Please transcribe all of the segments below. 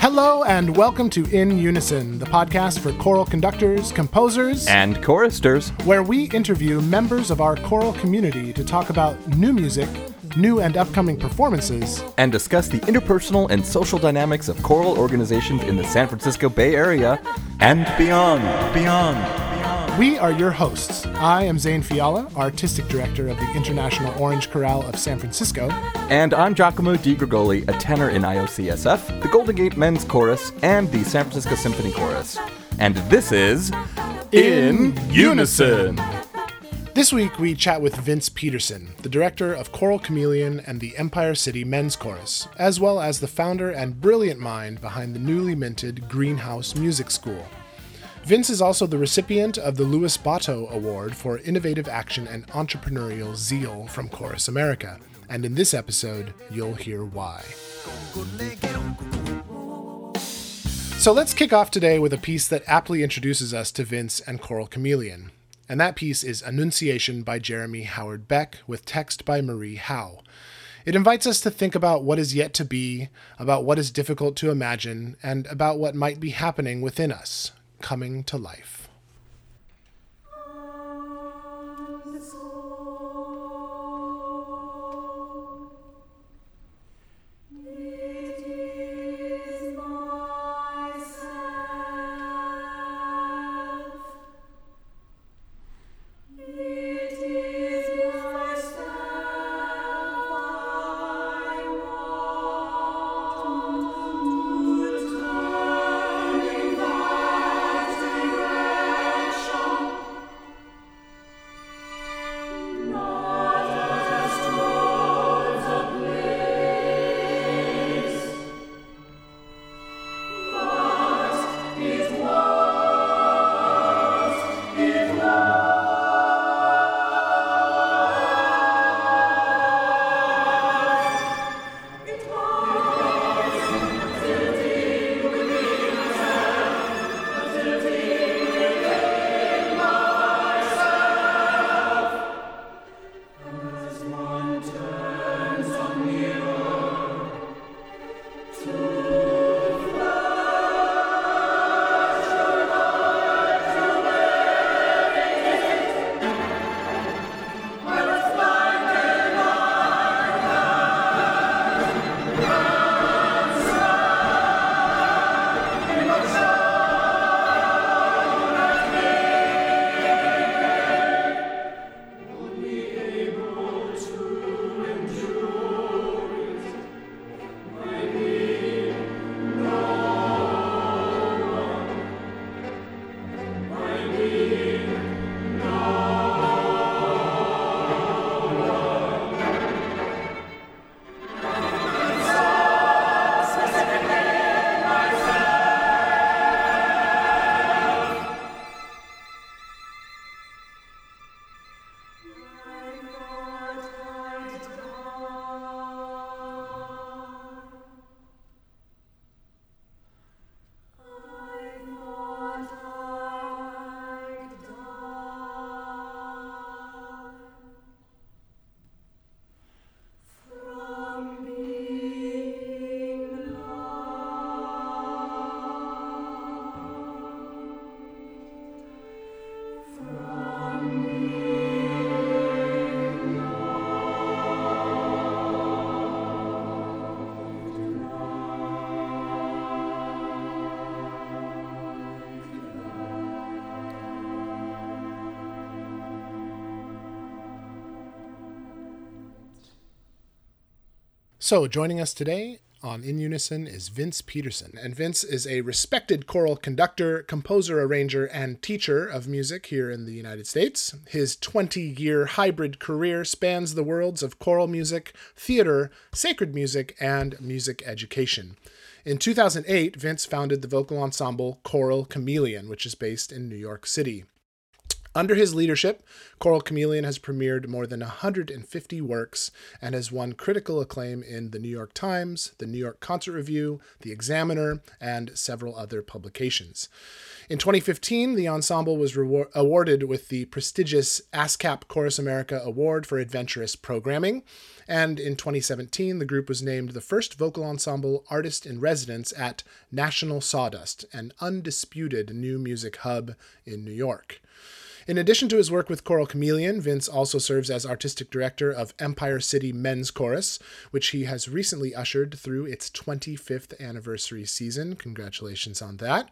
Hello and welcome to In Unison, the podcast for choral conductors, composers, and choristers, where we interview members of our choral community to talk about new music, new and upcoming performances, and discuss the interpersonal and social dynamics of choral organizations in the San Francisco Bay Area and beyond. Beyond. We are your hosts. I am Zane Fiala, Artistic Director of the International Orange Chorale of San Francisco. And I'm Giacomo Di Gregoli, a tenor in IOCSF, the Golden Gate Men's Chorus, and the San Francisco Symphony Chorus. And this is In, Unison. This week we chat with Vince Peterson, the director of Choral Chameleon and the Empire City Men's Chorus, as well as the founder and brilliant mind behind the newly minted Greenhouse Music School. Vince is also the recipient of the Louis Botto Award for Innovative Action and Entrepreneurial Zeal from Chorus America, and in this episode, you'll hear why. So let's kick off today with a piece that aptly introduces us to Vince and Choral Chameleon. And that piece is Annunciation by Jeremy Howard Beck with text by Marie Howe. It invites us to think about what is yet to be, about what is difficult to imagine, and about what might be happening within us, coming to life. So, joining us today on In Unison is Vince Peterson. And Vince is a respected choral conductor, composer, arranger, and teacher of music here in the United States. His 20 year hybrid career spans the worlds of choral music, theater, sacred music, and music education. In 2008, Vince founded the vocal ensemble Choral Chameleon, which is based in New York City. Under his leadership, Choral Chameleon has premiered more than 150 works and has won critical acclaim in the New York Times, the New York Concert Review, the Examiner, and several other publications. In 2015, the ensemble was rewar- awarded with the prestigious ASCAP Chorus America Award for Adventurous Programming, and in 2017, the group was named the first vocal ensemble artist in residence at National Sawdust, an undisputed new music hub in New York. In addition to his work with Choral Chameleon, Vince also serves as artistic director of Empire City Men's Chorus, which he has recently ushered through its 25th anniversary season. Congratulations on that.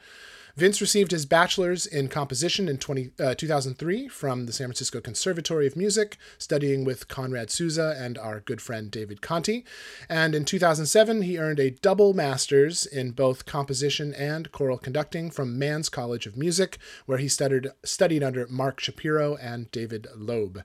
Vince received his bachelor's in composition in 20, uh, 2003 from the San Francisco Conservatory of Music, studying with Conrad Susa and our good friend David Conti. And in 2007, he earned a double master's in both composition and choral conducting from Mannes College of Music, where he studied, studied under Mark Shapiro and David Loeb.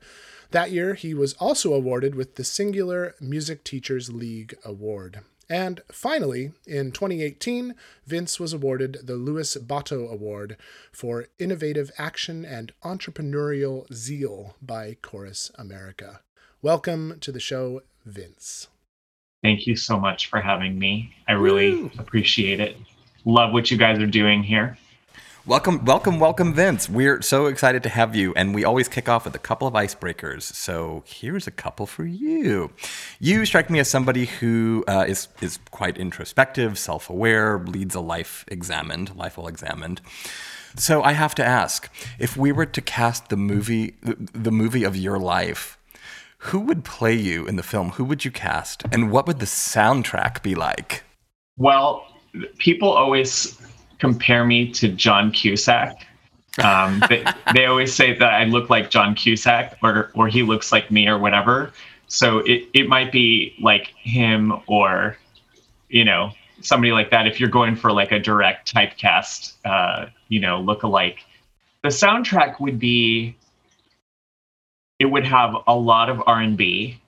That year, he was also awarded with the Singular Music Teachers League Award. And finally, in 2018, Vince was awarded the Louis Botto Award for Innovative Action and Entrepreneurial Zeal by Chorus America. Welcome to the show, Vince. Thank you so much for having me. I really Woo. appreciate it. Love what you guys are doing here. Welcome, welcome, welcome, Vince. We're so excited to have you, and we always kick off with a couple of icebreakers. So here's a couple for you. You strike me as somebody who uh, is is quite introspective, self-aware, leads a life examined, life well examined. So I have to ask, if we were to cast the movie, the movie of your life, who would play you in the film? Who would you cast, and what would the soundtrack be like? Well, people always compare me to John Cusack. Um, they, they always say that I look like John Cusack or, or he looks like me or whatever. So it, it might be like him or, you know, somebody like that. If you're going for like a direct typecast, uh, you know, look alike, the soundtrack would be, it would have a lot of R&B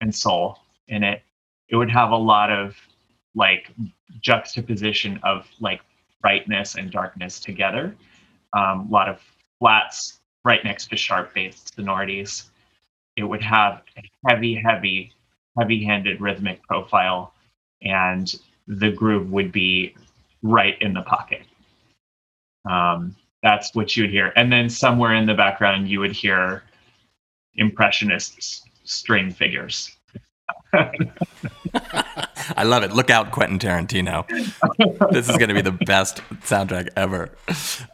and soul in it. It would have a lot of like juxtaposition of like brightness and darkness together. Um, a lot of flats right next to sharp bass sonorities. It would have a heavy, heavy, heavy handed rhythmic profile, and the groove would be right in the pocket. Um, that's what you would hear. And then somewhere in the background, you would hear impressionist string figures. I love it. Look out, Quentin Tarantino. this is going to be the best soundtrack ever.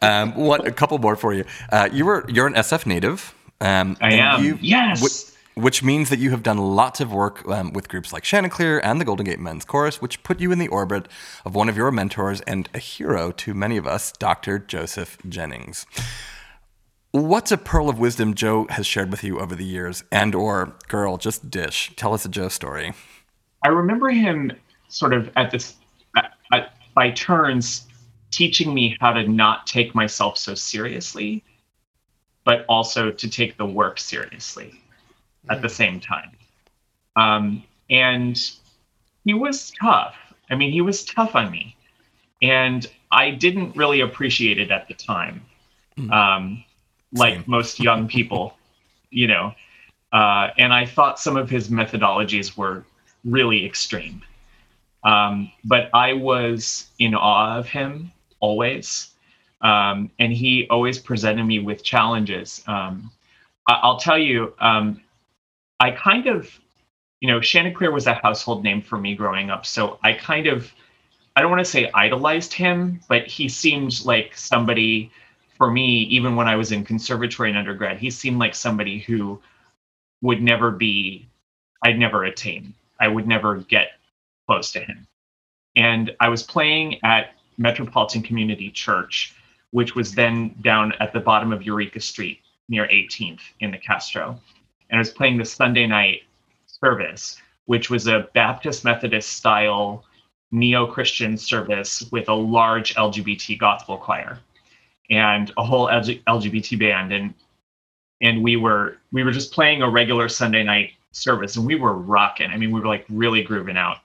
Um, what a couple more for you. Uh, you were you're an SF native. Um, I am. yes. which means that you have done lots of work um, with groups like Chanticleer and the Golden Gate Men's Chorus, which put you in the orbit of one of your mentors and a hero to many of us, Dr. Joseph Jennings. What's a pearl of wisdom Joe has shared with you over the years, and or girl, just dish? Tell us a Joe story. I remember him sort of at this at, at, by turns teaching me how to not take myself so seriously, but also to take the work seriously at the same time. Um, and he was tough. I mean, he was tough on me, and I didn't really appreciate it at the time. Mm. Um, like Same. most young people, you know. Uh, and I thought some of his methodologies were really extreme. Um, but I was in awe of him always. Um, and he always presented me with challenges. Um, I- will tell you, um, I kind of, you know, Chanticleer was a household name for me growing up. So I kind of, I don't want to say idolized him, but he seemed like somebody for me, even when I was in conservatory and undergrad, he seemed like somebody who would never be, I'd never attain. I would never get close to him. And I was playing at Metropolitan Community Church, which was then down at the bottom of Eureka Street near 18th in the Castro. And I was playing the Sunday night service, which was a Baptist Methodist style neo Christian service with a large LGBT gospel choir and a whole LGBT band. And and we were we were just playing a regular Sunday night service and we were rocking. I mean, we were like really grooving out.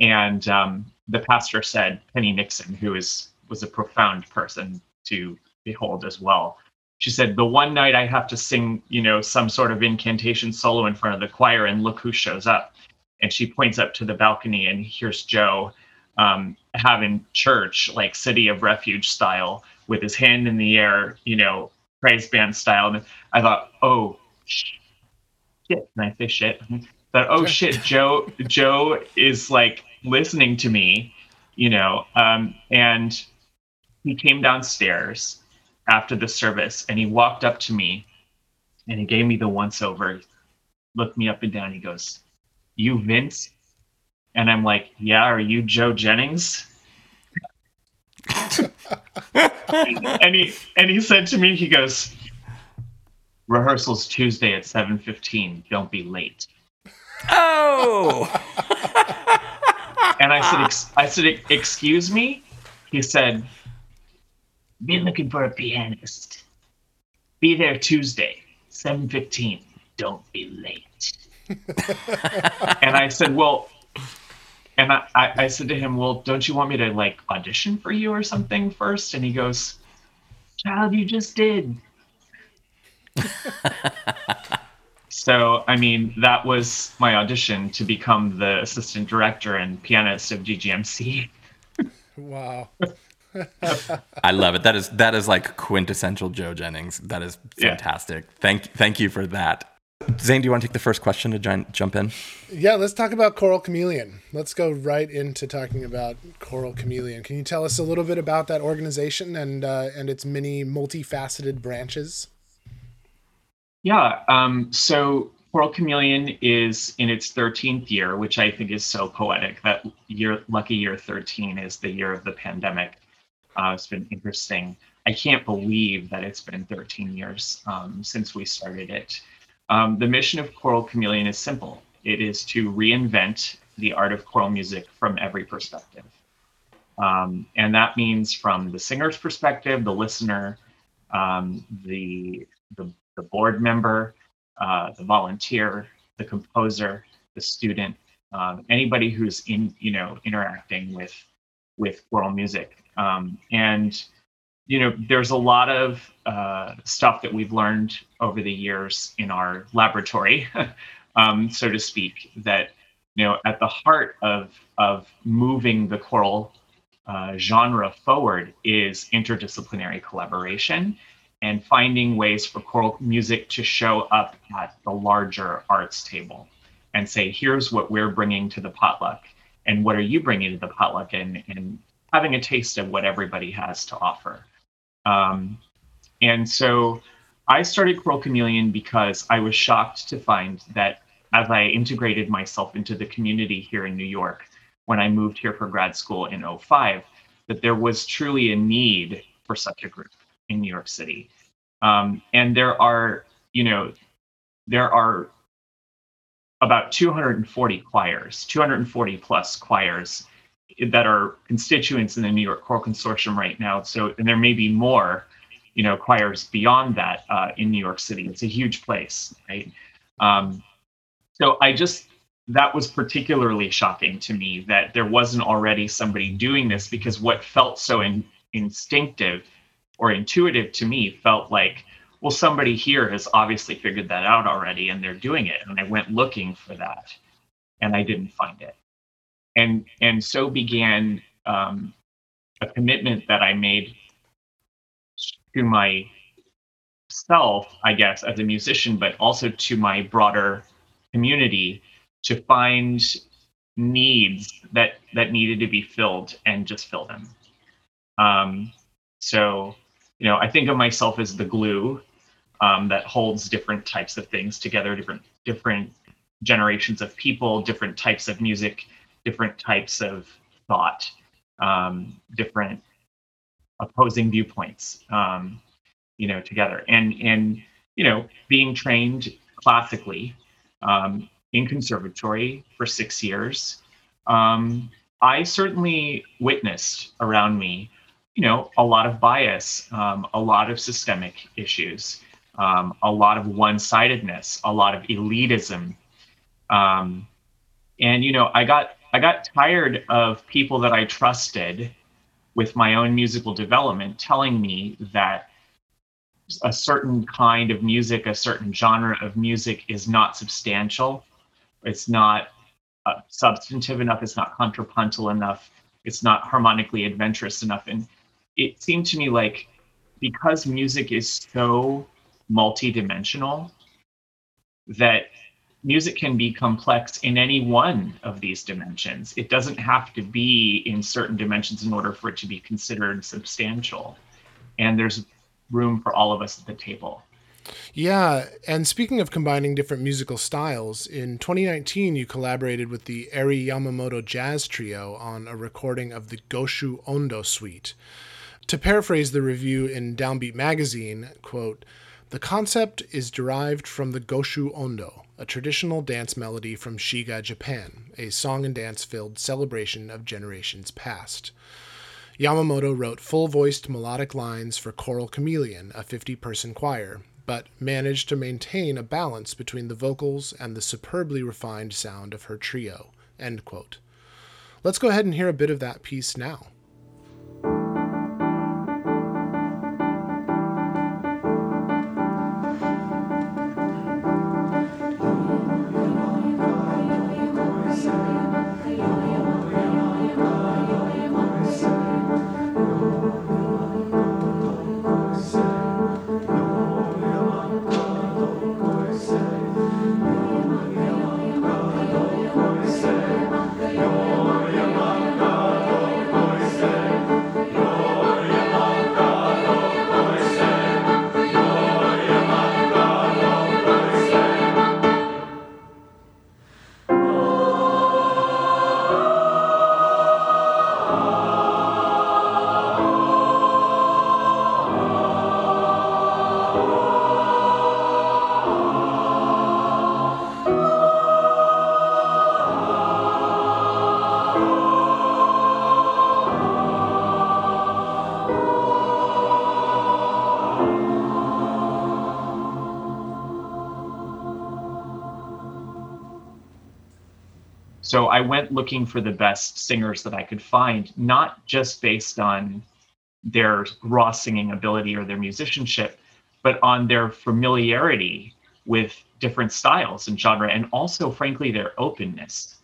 And um, the pastor said, Penny Nixon, who is was a profound person to behold as well, she said, the one night I have to sing, you know, some sort of incantation solo in front of the choir, and look who shows up. And she points up to the balcony, and here's Joe um, having church, like City of Refuge style, with his hand in the air, you know, praise band style. And I thought, oh, shit. Can I say shit? But oh shit, Joe, Joe is like listening to me, you know, um, and he came downstairs after the service and he walked up to me and he gave me the once over, looked me up and down. He goes, You Vince? And I'm like, Yeah, are you Joe Jennings? and he and he said to me, he goes, Rehearsal's Tuesday at 7:15. Don't be late. Oh. and I said, Ex- I said, excuse me. He said, be looking for a pianist. Be there Tuesday, 7.15. Don't be late. and I said, well, and I, I said to him, well, don't you want me to like audition for you or something first? And he goes, child, you just did. so, I mean, that was my audition to become the assistant director and pianist of GGMC. wow. I love it. That is that is like quintessential Joe Jennings. That is fantastic. Yeah. Thank thank you for that. Zane, do you want to take the first question to join, jump in? Yeah, let's talk about Choral Chameleon. Let's go right into talking about Choral Chameleon. Can you tell us a little bit about that organization and uh, and its many multifaceted branches? Yeah, um, so Choral Chameleon is in its 13th year, which I think is so poetic. That year, lucky year 13, is the year of the pandemic. Uh, it's been interesting. I can't believe that it's been 13 years um, since we started it. Um, the mission of Choral Chameleon is simple it is to reinvent the art of choral music from every perspective. Um, and that means from the singer's perspective, the listener, um, the, the, the, board member, uh, the volunteer, the composer, the student, um, anybody who's in, you know, interacting with, with choral music. Um, and you know, there's a lot of uh, stuff that we've learned over the years in our laboratory, um, so to speak, that you know, at the heart of of moving the choral uh, genre forward is interdisciplinary collaboration and finding ways for choral music to show up at the larger arts table and say, here's what we're bringing to the potluck, and what are you bringing to the potluck, and and having a taste of what everybody has to offer. Um, and so I started Choral Chameleon because I was shocked to find that as I integrated myself into the community here in New York, when I moved here for grad school in 05, that there was truly a need for such a group in New York City. Um, and there are, you know, there are about 240 choirs, 240 plus choirs that are constituents in the New York Choral Consortium right now. So, and there may be more, you know, choirs beyond that uh, in New York City. It's a huge place, right? Um, so I just that was particularly shocking to me that there wasn't already somebody doing this because what felt so in, instinctive or intuitive to me felt like well somebody here has obviously figured that out already and they're doing it and i went looking for that and i didn't find it and and so began um, a commitment that I made to myself, I guess, as a musician, but also to my broader community to find needs that that needed to be filled and just fill them. Um, so, you know, I think of myself as the glue um, that holds different types of things together, different different generations of people, different types of music, different types of thought, um, different opposing viewpoints, um, you know, together. And and you know, being trained classically um, in conservatory for six years, um, I certainly witnessed around me, you know, a lot of bias, um, a lot of systemic issues, um, a lot of one-sidedness, a lot of elitism. Um, and you know, I got I got tired of people that I trusted with my own musical development telling me that a certain kind of music, a certain genre of music is not substantial. It's not uh, substantive enough. It's not contrapuntal enough. It's not harmonically adventurous enough. And it seemed to me like because music is so multidimensional that music can be complex in any one of these dimensions. It doesn't have to be in certain dimensions in order for it to be considered substantial. And there's room for all of us at the table. Yeah, and speaking of combining different musical styles, in 2019 you collaborated with the Eri Yamamoto Jazz Trio on a recording of the Goshu Ondo Suite. To paraphrase the review in Downbeat magazine, quote, the concept is derived from the Goshu Ondo, a traditional dance melody from Shiga, Japan, a song and dance filled celebration of generations past. Yamamoto wrote full voiced melodic lines for Choral Chameleon, a 50 person choir, but managed to maintain a balance between the vocals and the superbly refined sound of her trio. Let's go ahead and hear a bit of that piece now. So I went looking for the best singers that I could find, not just based on their raw singing ability or their musicianship, but on their familiarity with different styles and genre, and also, frankly, their openness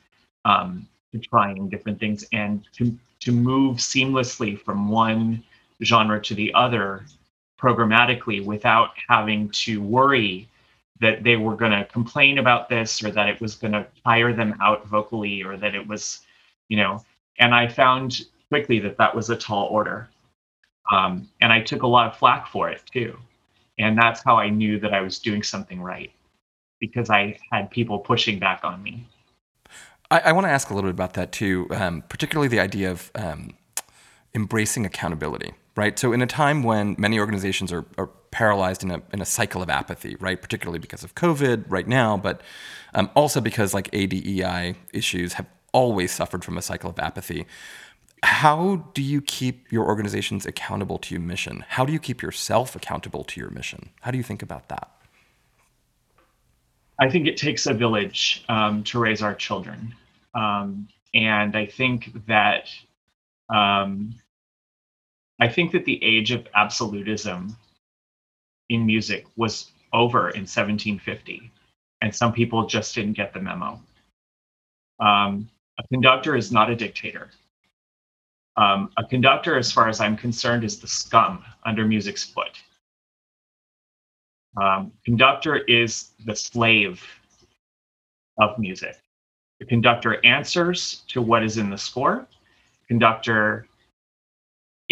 um, to trying different things and to to move seamlessly from one genre to the other programmatically without having to worry that they were going to complain about this or that it was going to tire them out vocally or that it was, you know, and I found quickly that that was a tall order. Um, and I took a lot of flack for it too. And that's how I knew that I was doing something right because I had people pushing back on me. I, I want to ask a little bit about that too, um, particularly the idea of um, embracing accountability, right? So, in a time when many organizations are, are paralyzed in a, in a cycle of apathy, right? Particularly because of COVID right now, but um, also because like ADEI issues have always suffered from a cycle of apathy. How do you keep your organizations accountable to your mission? How do you keep yourself accountable to your mission? How do you think about that? I think it takes a village um, to raise our children. Um, and I think that um, I think that the age of absolutism in music was over in 1750, and some people just didn't get the memo. Um, a conductor is not a dictator. Um, a conductor, as far as I'm concerned, is the scum under music's foot. Um, conductor is the slave of music. The conductor answers to what is in the score. Conductor,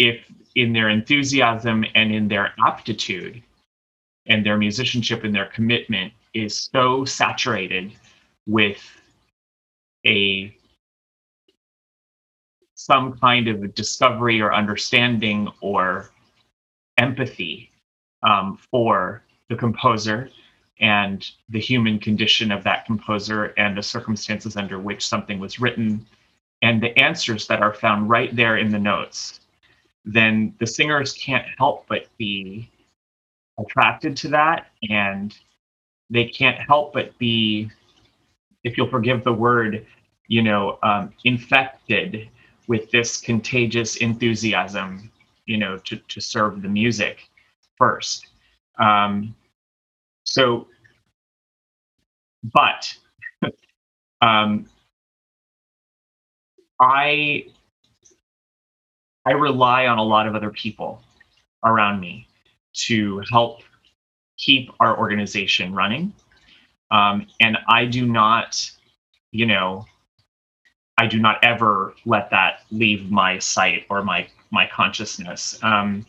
if in their enthusiasm and in their aptitude, and their musicianship and their commitment is so saturated with a some kind of discovery or understanding or empathy um, for the composer and the human condition of that composer and the circumstances under which something was written and the answers that are found right there in the notes then the singers can't help but be attracted to that and they can't help but be if you'll forgive the word you know um, infected with this contagious enthusiasm you know to, to serve the music first. Um, so, but um, I I rely on a lot of other people around me to help keep our organization running. Um, and I do not, you know, I do not ever let that leave my sight or my my consciousness. Um,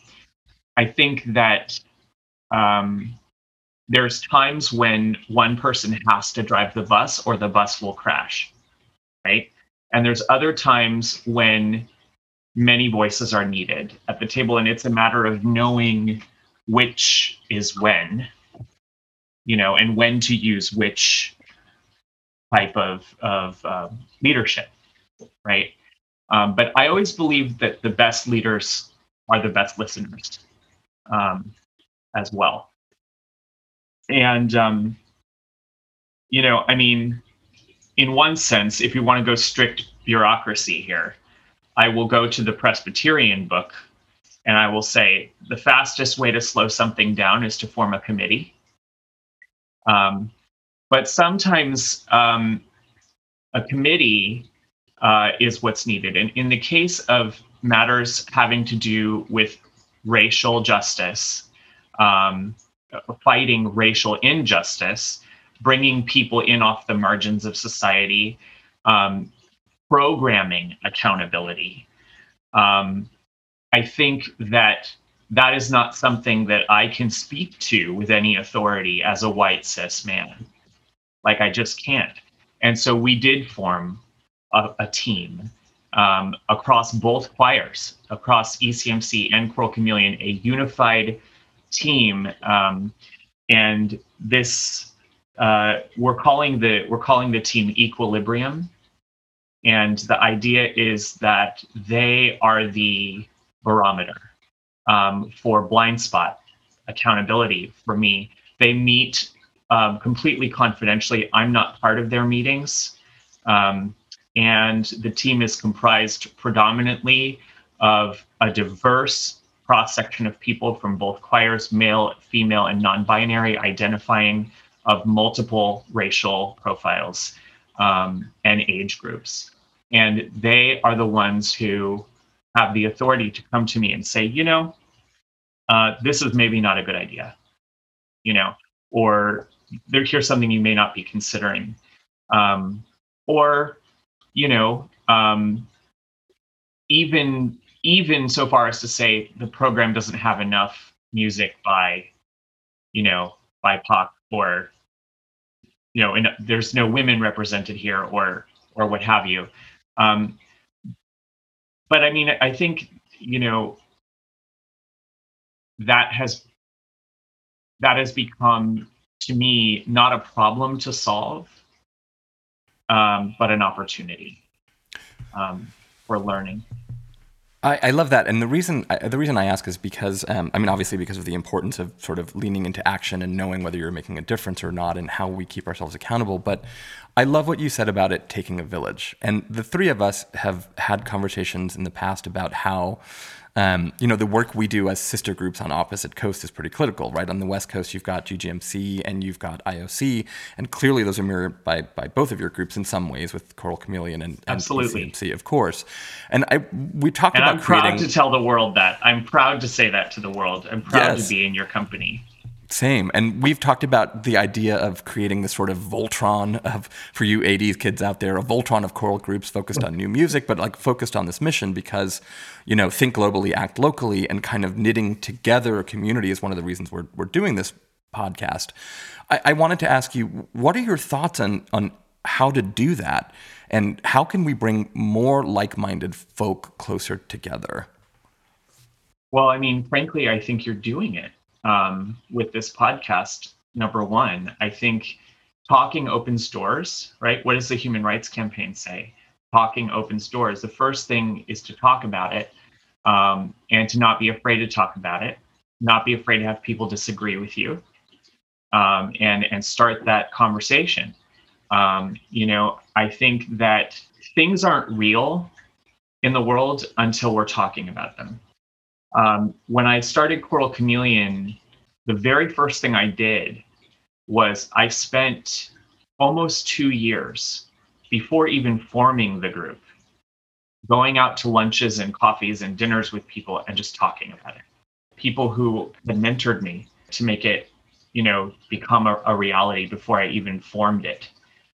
I think that um, there's times when one person has to drive the bus or the bus will crash, right? And there's other times when many voices are needed at the table, and it's a matter of knowing which is when, you know, and when to use which type of of uh, leadership, right? Um, but I always believe that the best leaders are the best listeners um, as well. And um, you know, I mean, in one sense, if you want to go strict bureaucracy here, I will go to the Presbyterian book and I will say the fastest way to slow something down is to form a committee. Um, but sometimes um, a committee uh, is what's needed. And in the case of matters having to do with racial justice, um, fighting racial injustice, bringing people in off the margins of society, um, programming accountability. Um, I think that that is not something that I can speak to with any authority as a white cis man. Like I just can't. And so we did form a, a team um, across both choirs, across ECMC and Choral Chameleon, a unified team. Um, and this uh, we're calling the we're calling the team Equilibrium. And the idea is that they are the barometer um, for blind spot accountability for me. They meet um, completely confidentially. I'm not part of their meetings. Um, and the team is comprised predominantly of a diverse cross section of people from both choirs, male, female, and non binary, identifying of multiple racial profiles um, and age groups. And they are the ones who have the authority to come to me and say, you know, uh, this is maybe not a good idea, you know, or there, here's something you may not be considering. Um, or, you know, um, even even so far as to say the program doesn't have enough music by, you know, by BIPOC or, you know, and there's no women represented here or or what have you. Um, but I mean, I think you know that has that has become to me not a problem to solve, um, but an opportunity um, for learning. I, I, love that, and the reason I, the reason I ask is because um, I mean, obviously, because of the importance of sort of leaning into action and knowing whether you're making a difference or not, and how we keep ourselves accountable. But I love what you said about it taking a village. And the three of us have had conversations in the past about how, um, you know, the work we do as sister groups on opposite coasts is pretty critical, right? On the West Coast, you've got GGMC and you've got IOC, and clearly those are mirrored by by both of your groups in some ways with Choral Chameleon and, and Absolutely. Of course. And I we talked and about I'm proud creating... to tell the world that I'm proud to say that to the world. I'm proud yes. to be in your company. Same. And we've talked about the idea of creating this sort of Voltron of, for you 80s kids out there, a Voltron of choral groups focused on new music, but like focused on this mission because, you know, think globally, act locally, and kind of knitting together a community is one of the reasons we're, we're doing this podcast. I, I wanted to ask you, what are your thoughts on, on how to do that? And how can we bring more like minded folk closer together? Well, I mean, frankly, I think you're doing it um, with this podcast. Number one, I think talking opens doors, right? What does the Human Rights Campaign say? Talking opens doors. The first thing is to talk about it um, and to not be afraid to talk about it, not be afraid to have people disagree with you, um, and and start that conversation. Um, you know, I think that things aren't real in the world until we're talking about them um, when I started Choral Chameleon, the very first thing I did was I spent almost two years before even forming the group going out to lunches and coffees and dinners with people and just talking about it. People who had mentored me to make it, you know, become a, a reality before I even formed it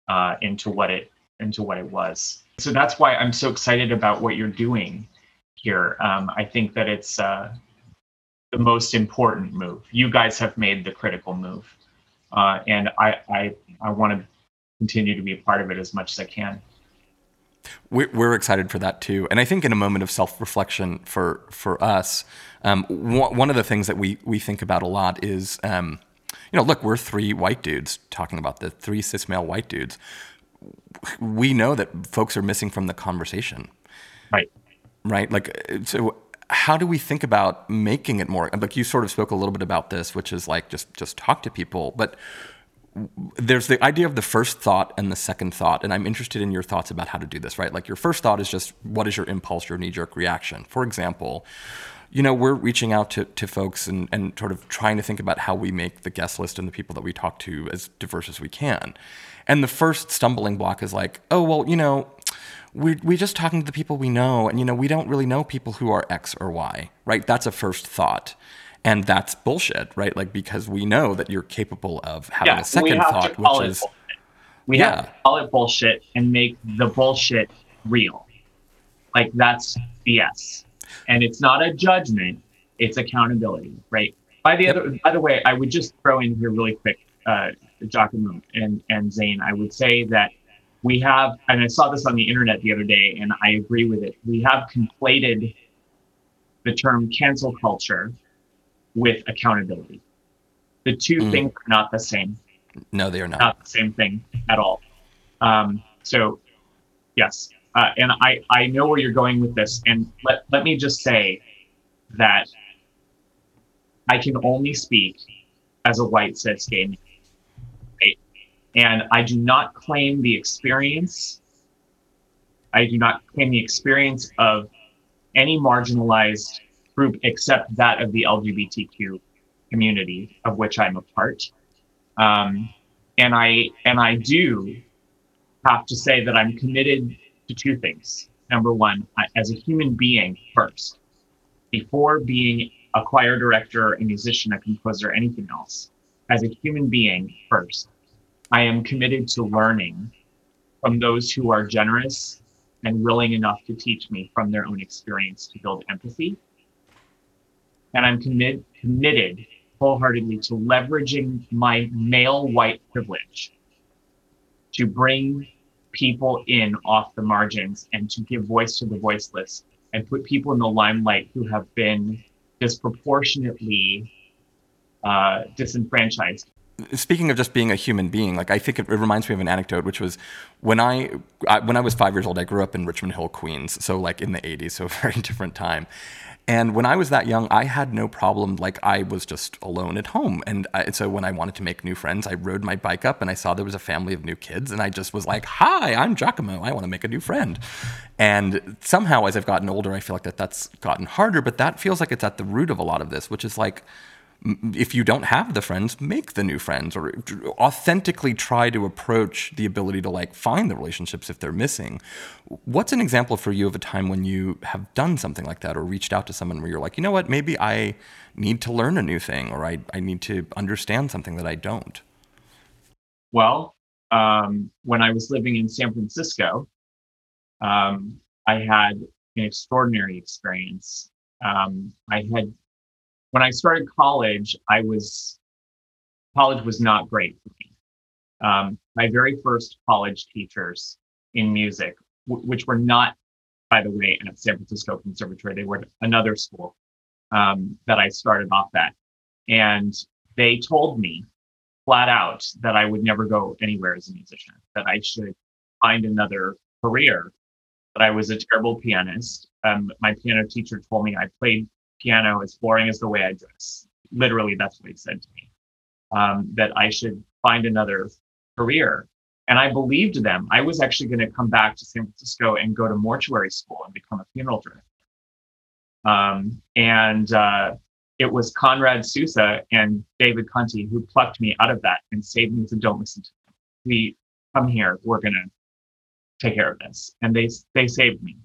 uh, into what it into what it was. So that's why I'm so excited about what you're doing here. Um, I think that it's uh, the most important move. You guys have made the critical move, uh, and I I I want to continue to be a part of it as much as I can. We're excited for that too, and I think in a moment of self-reflection for for us, um, one of the things that we we think about a lot is, um, you know, look, we're three white dudes talking about the three cis male white dudes. We know that folks are missing from the conversation, right? Right. Like, so how do we think about making it more? Like you sort of spoke a little bit about this, which is like just just talk to people, but there's the idea of the first thought and the second thought and i'm interested in your thoughts about how to do this right like your first thought is just what is your impulse your knee-jerk reaction for example you know we're reaching out to, to folks and, and sort of trying to think about how we make the guest list and the people that we talk to as diverse as we can and the first stumbling block is like oh well you know we're, we're just talking to the people we know and you know we don't really know people who are x or y right that's a first thought and that's bullshit, right? Like because we know that you're capable of having yeah, a second thought, which is bullshit. we yeah. have to call it bullshit and make the bullshit real. Like that's BS, and it's not a judgment; it's accountability, right? By the yep. other, by the way, I would just throw in here really quick, uh, Giacomo and and Zane. I would say that we have, and I saw this on the internet the other day, and I agree with it. We have conflated the term cancel culture with accountability. The two mm. things are not the same. No, they are not. Not the same thing at all. Um, so, yes, uh, and I I know where you're going with this, and let let me just say that I can only speak as a white cis gay man? And I do not claim the experience. I do not claim the experience of any marginalized group except that of the LGBTQ community of which I'm a part. Um, and I and I do have to say that I'm committed to two things. Number one, I, as a human being first, before being a choir director, a musician, a composer, anything else, as a human being first, I am committed to learning from those who are generous and willing enough to teach me from their own experience to build empathy and I'm commit, committed wholeheartedly to leveraging my male white privilege to bring people in off the margins and to give voice to the voiceless and put people in the limelight who have been disproportionately uh, disenfranchised. Speaking of just being a human being, like I think it, it, reminds me of an anecdote, which was when I, I when I was five years old, I grew up in Richmond Hill, Queens, so like in the '80s, so a very different time. And when I was that young, I had no problem. Like I was just alone at home, and, I, so when I wanted to make new friends, I rode my bike up and I saw there was a family of new kids, and I just was like, "Hi, I'm Giacomo. I want to make a new friend." And somehow, as I've gotten older, I feel like that that's gotten harder. But that feels like it's at the root of a lot of this, which is like if you don't have the friends, make the new friends or authentically try to approach the ability to like find the relationships if they're missing. What's an example for you of a time when you have done something like that or reached out to someone where you're like, you know what, maybe I need to learn a new thing or I, I need to understand something that I don't? Well, um, when I was living in San Francisco, um, I had an extraordinary experience. Um, I had when I started college, I was college was not great for me. Um, my very first college teachers in music, w- which were not, by the way, at San Francisco Conservatory, they were another school um, that I started off at, and they told me flat out that I would never go anywhere as a musician, that I should find another career. That I was a terrible pianist. Um, my piano teacher told me I played piano as boring as the way I dress. Literally, that's what he said to me. Um, that I should find another career. And I believed them. I was actually going to come back to San Francisco and go to mortuary school and become a funeral director. Um, and uh, it was Conrad Susa and David Conti who plucked me out of that and saved me said, don't listen to them. We come here, we're going to take care of this. And they, they saved me.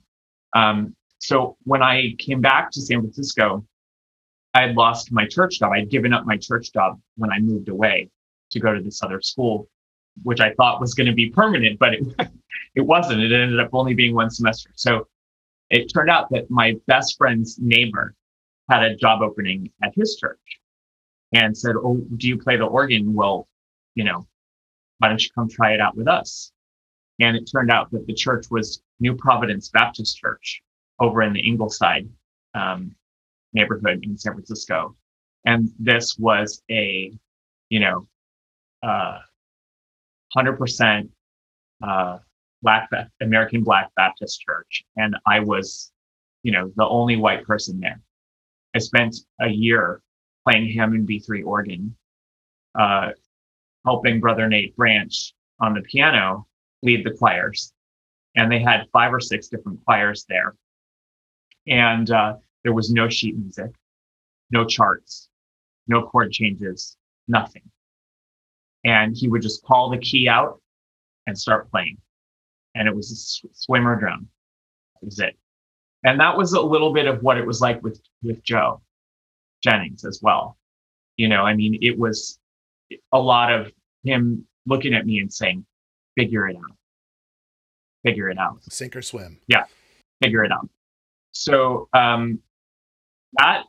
Um, so when I came back to San Francisco, I had lost my church job. I'd given up my church job when I moved away to go to this other school, which I thought was going to be permanent, but it, it wasn't. It ended up only being one semester. So it turned out that my best friend's neighbor had a job opening at his church and said, Oh, do you play the organ? Well, you know, why don't you come try it out with us? And it turned out that the church was New Providence Baptist Church over in the Ingleside um, neighborhood in San Francisco. And this was a, you know, uh, 100% uh, Black American Black Baptist Church, and I was, you know, the only white person there. I spent a year playing Hammond B3 organ, uh, helping Brother Nate Branch on the piano lead the choirs, and they had five or six different choirs there, and uh, there was no sheet music, no charts, no chord changes, nothing. And he would just call the key out and start playing and it was a swimmer drum. That was it. And that was a little bit of what it was like with with Joe Jennings as well. You know, I mean, it was a lot of him looking at me and saying, "Figure it out, figure it out, sink or swim." Yeah, figure it out. So um, that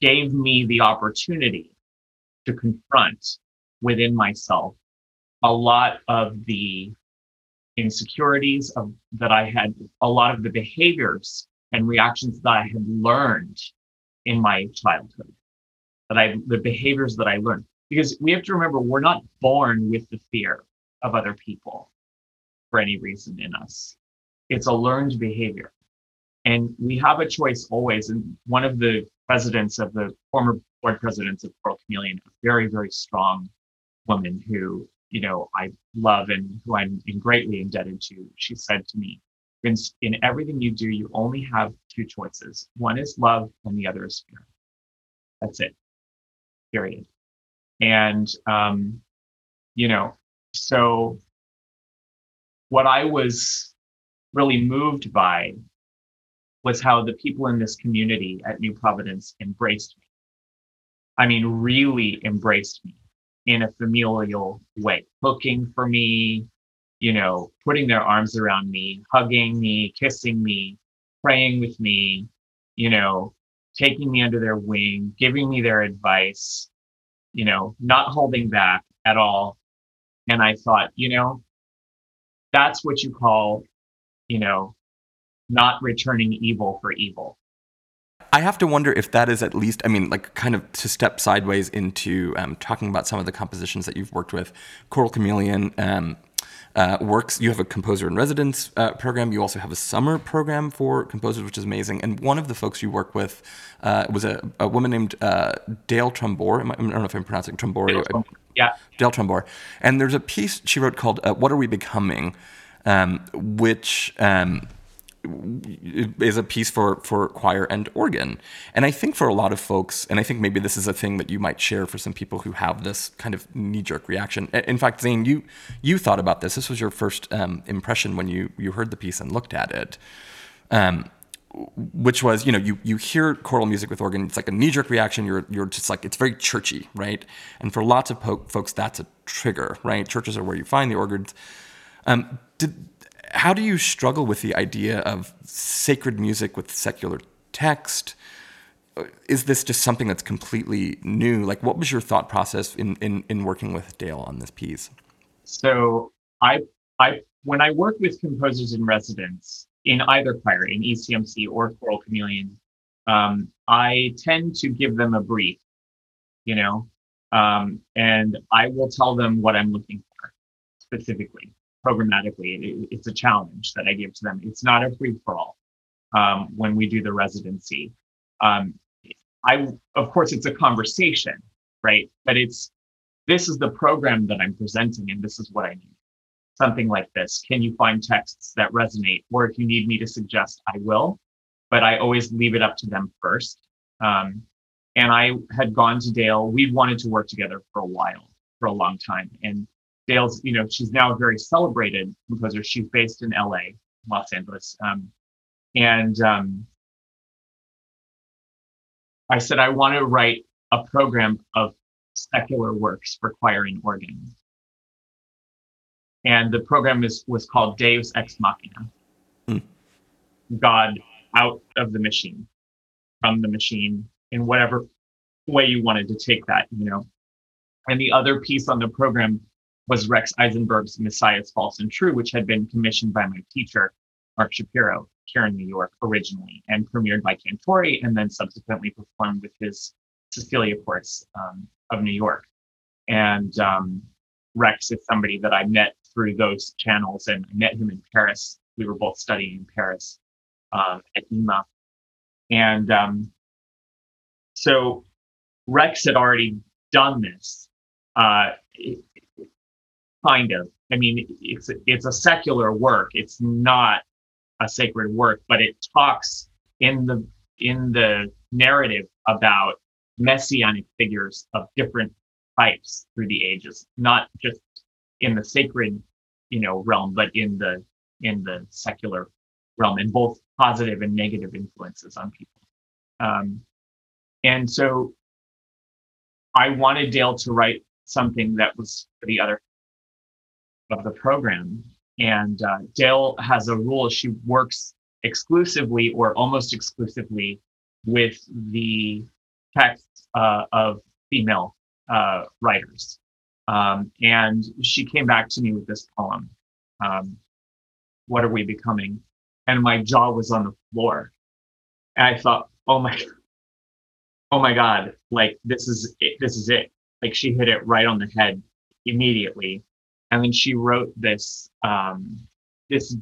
gave me the opportunity to confront within myself a lot of the insecurities of that I had a lot of the behaviors and reactions that I had learned in my childhood. That I the behaviors that I learned. Because we have to remember we're not born with the fear of other people for any reason in us. It's a learned behavior. And we have a choice always. And one of the presidents of the former board presidents of Choral Chameleon, a very, very strong woman who you know, I love and who I'm greatly indebted to, she said to me, Vince, in everything you do, you only have two choices. One is love and the other is fear. That's it. Period. And, um, you know, so what I was really moved by was how the people in this community at New Providence embraced me. I mean, really embraced me in a familial way, cooking for me, you know, putting their arms around me, hugging me, kissing me, praying with me, you know, taking me under their wing, giving me their advice, you know, not holding back at all. And I thought, you know, that's what you call, you know, not returning evil for evil. I have to wonder if that is at least, I mean, like kind of to step sideways into um, talking about some of the compositions that you've worked with. Choral Chameleon um, uh, works, you have a composer in residence uh, program. You also have a summer program for composers, which is amazing. And one of the folks you work with uh, was a, a woman named uh, Dale Trumbore. I don't know if I'm pronouncing Trumbore. Yeah. Dale Trumbore. And there's a piece she wrote called uh, What Are We Becoming? Um, which um, is a piece for for choir and organ. And I think for a lot of folks, and I think maybe this is a thing that you might share for some people who have this kind of knee jerk reaction. In fact, Zane, you you thought about this. This was your first um, impression when you you heard the piece and looked at it. Um, which was, you know, you, you hear choral music with organ, it's like a knee jerk reaction. You're, you're just like, it's very churchy, right? And for lots of po- folks, that's a trigger, right? Churches are where you find the organs. Um, did, how do you struggle with the idea of sacred music with secular text? Is this just something that's completely new? Like, what was your thought process in, in, in working with Dale on this piece? So, I, I, when I work with composers in residence in either choir, in ECMC or Choral Chameleon, um, I tend to give them a brief, you know, um, and I will tell them what I'm looking for specifically programmatically. It, it's a challenge that I give to them. It's not a free for all um, when we do the residency. Um, I, of course, it's a conversation, right? But it's this is the program that I'm presenting, and this is what I need. Something like this. Can you find texts that resonate? Or if you need me to suggest, I will. But I always leave it up to them first. Um, and I had gone to Dale. We'd wanted to work together for a while, for a long time. And Dale's, you know, she's now a very celebrated composer. She's based in LA, Los Angeles. Um, and um, I said, I want to write a program of secular works for choir and organ. And the program is was called Deus Ex Machina. Hmm. God out of the machine, from the machine, in whatever way you wanted to take that, you know. And the other piece on the program was Rex Isenberg's Messiah's False and True, which had been commissioned by my teacher, Mark Shapiro, here in New York originally, and premiered by Cantori, and then subsequently performed with his Cecilia Chorus um, of New York. And um, Rex is somebody that I met through those channels, and I met him in Paris. We were both studying in Paris um, at IMA. And um, so Rex had already done this, uh, kind of. I mean, it's it's a secular work. It's not a sacred work, but it talks in the in the narrative about messianic figures of different types through the ages, not just in the sacred, you know, realm, but in the in the secular realm, and both positive and negative influences on people. Um, and so I wanted Dale to write something that was for the other of the program. And uh, Dale has a rule. She works exclusively or almost exclusively with the texts uh, of female uh, writers. Um, and she came back to me with this poem, um, What Are We Becoming? And my jaw was on the floor. And I thought, oh my, oh my God, like this is it, this is it. Like she hit it right on the head immediately. And then she wrote this um, this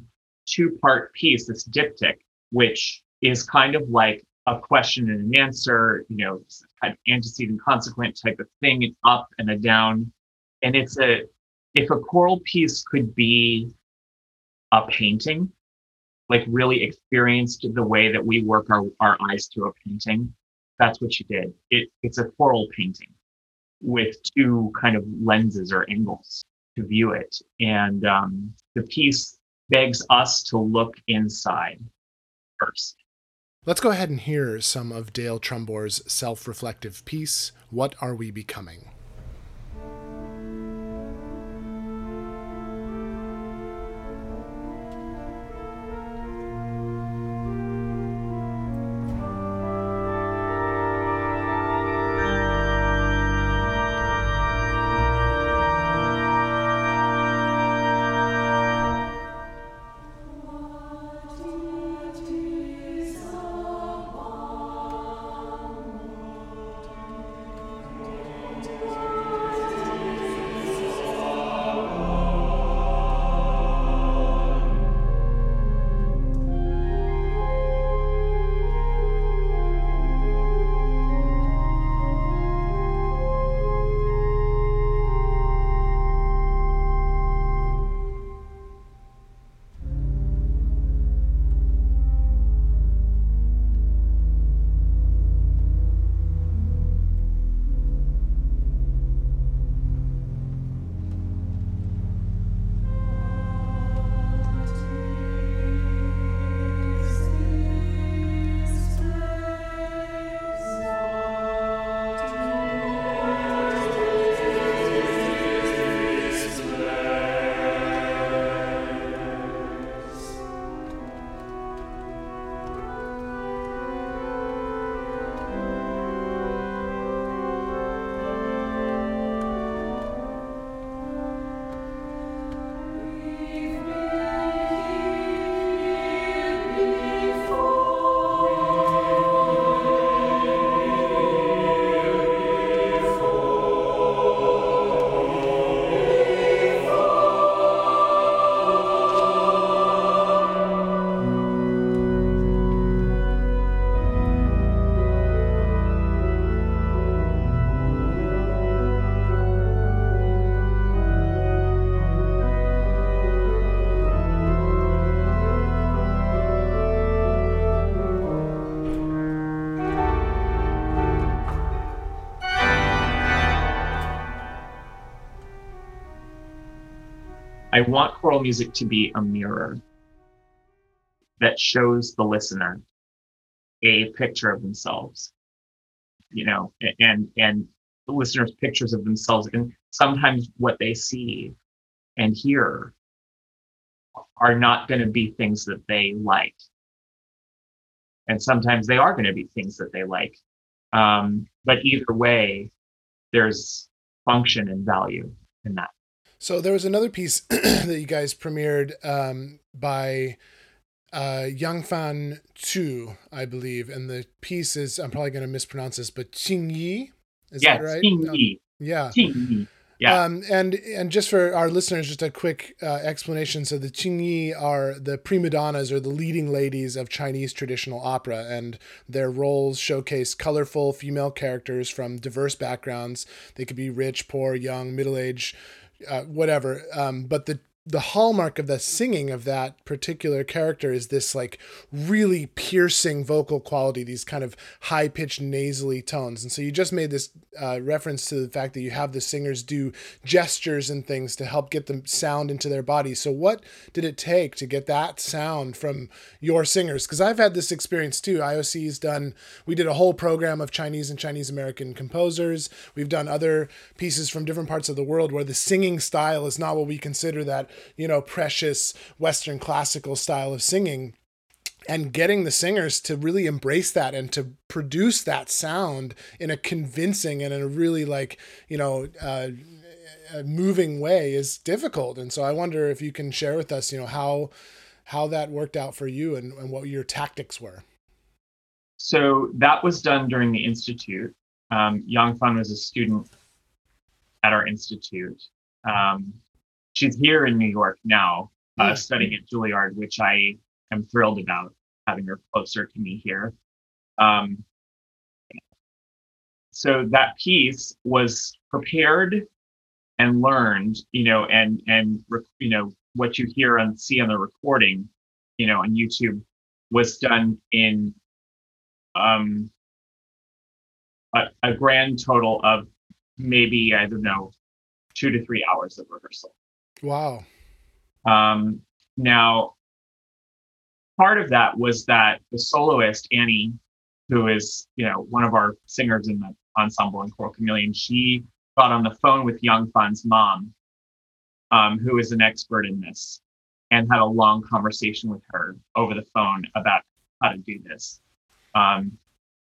two part piece, this diptych, which is kind of like a question and an answer, you know, kind of antecedent consequent type of thing. It's up and a down. And it's a if a choral piece could be a painting, like really experienced the way that we work our, our eyes through a painting, that's what she did. It, it's a choral painting with two kind of lenses or angles to view it. And um, the piece begs us to look inside first. Let's go ahead and hear some of Dale Trumbore's self reflective piece, What Are We Becoming? I want choral music to be a mirror that shows the listener a picture of themselves, you know, and and the listeners' pictures of themselves, and sometimes what they see and hear are not going to be things that they like, and sometimes they are going to be things that they like. Um, but either way, there's function and value in that. So there was another piece that you guys premiered um, by uh, Yang Fan Chu, I believe, and the piece is I'm probably going to mispronounce this, but Qing Yi, is yeah, that right? Qing Yi. yeah. Qing Yi. Yeah. Um, and and just for our listeners, just a quick uh, explanation. So the Qingyi are the prima donnas or the leading ladies of Chinese traditional opera, and their roles showcase colorful female characters from diverse backgrounds. They could be rich, poor, young, middle aged, uh, whatever. Um, but the the hallmark of the singing of that particular character is this like really piercing vocal quality these kind of high pitched nasally tones. And so you just made this uh, reference to the fact that you have the singers do gestures and things to help get the sound into their body. So what did it take to get that sound from your singers? Because i've had this experience too. Ioc's done we did a whole program of chinese and chinese american composers. We've done other pieces from different parts of the world where the singing style is not what we consider that you know, precious Western classical style of singing and getting the singers to really embrace that and to produce that sound in a convincing and in a really like you know uh, moving way is difficult. And so i wonder if you can share with us you know how how that worked out for you and, and what your tactics were. So that was done during the institute. Um, yang fan was a student at our institute. Um, she's here in New York now, uh, studying at Juilliard, which I am thrilled about having her closer to me here. Um, so that piece was prepared and learned, you know, and and you know what you hear and see on the recording, you know, on YouTube was done in um, a, a grand total of maybe I don't know two to three hours of rehearsal. Wow. Um, now, part of that was that the soloist Annie, who is you know one of our singers in the ensemble in Choral Chameleon, she got on the phone with Yang Fan's mom, um, who is an expert in this, and had a long conversation with her over the phone about how to do this um,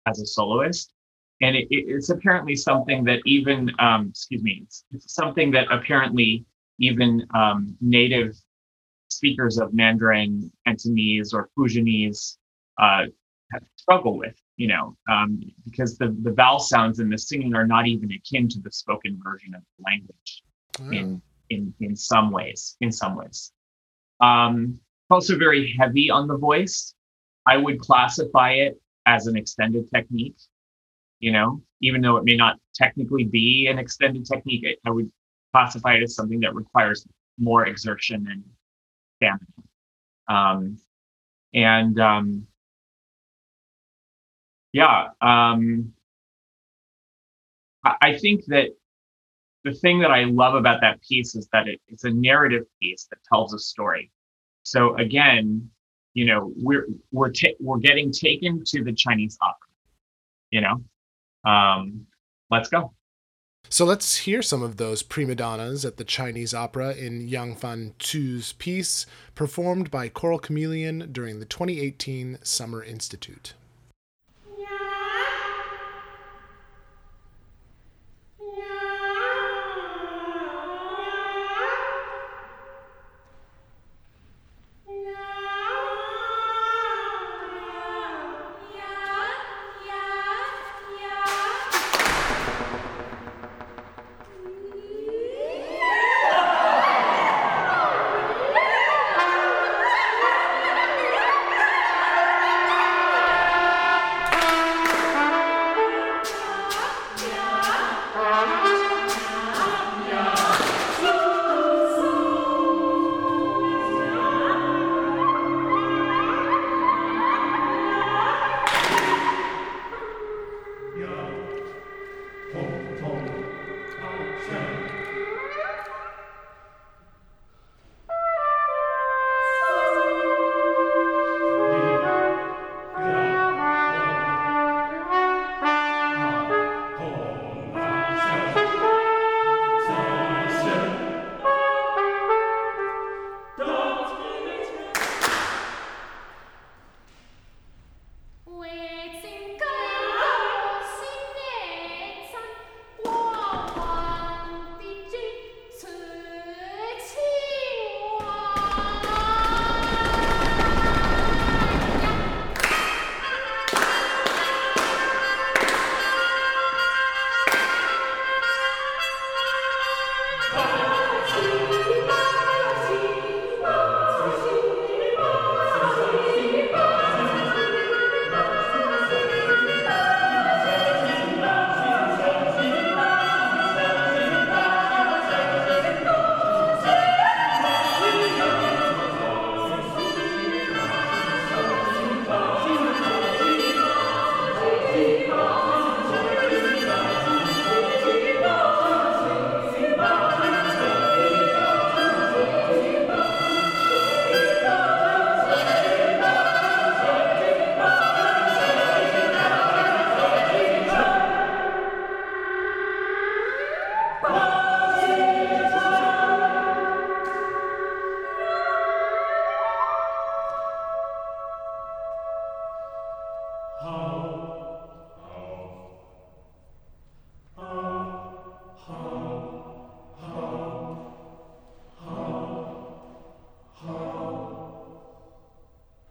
as a soloist. And it, it's apparently something that even, um, excuse me, it's, it's something that apparently even um, native speakers of Mandarin, Cantonese, or Fujianese uh, struggle with, you know, um, because the, the vowel sounds in the singing are not even akin to the spoken version of the language oh. in, in, in some ways, in some ways. Um, also very heavy on the voice. I would classify it as an extended technique, you know, even though it may not technically be an extended technique, I would classify it as something that requires more exertion and stamina. Um, and um, yeah, um, I, think that the thing that I love about that piece is that it, it's a narrative piece that tells a story. So again, you know, we're we're ta- we're getting taken to the Chinese opera. You know, um, let's go. So let's hear some of those prima donnas at the Chinese opera in Yang Fan Chu's piece, performed by Choral Chameleon during the 2018 Summer Institute.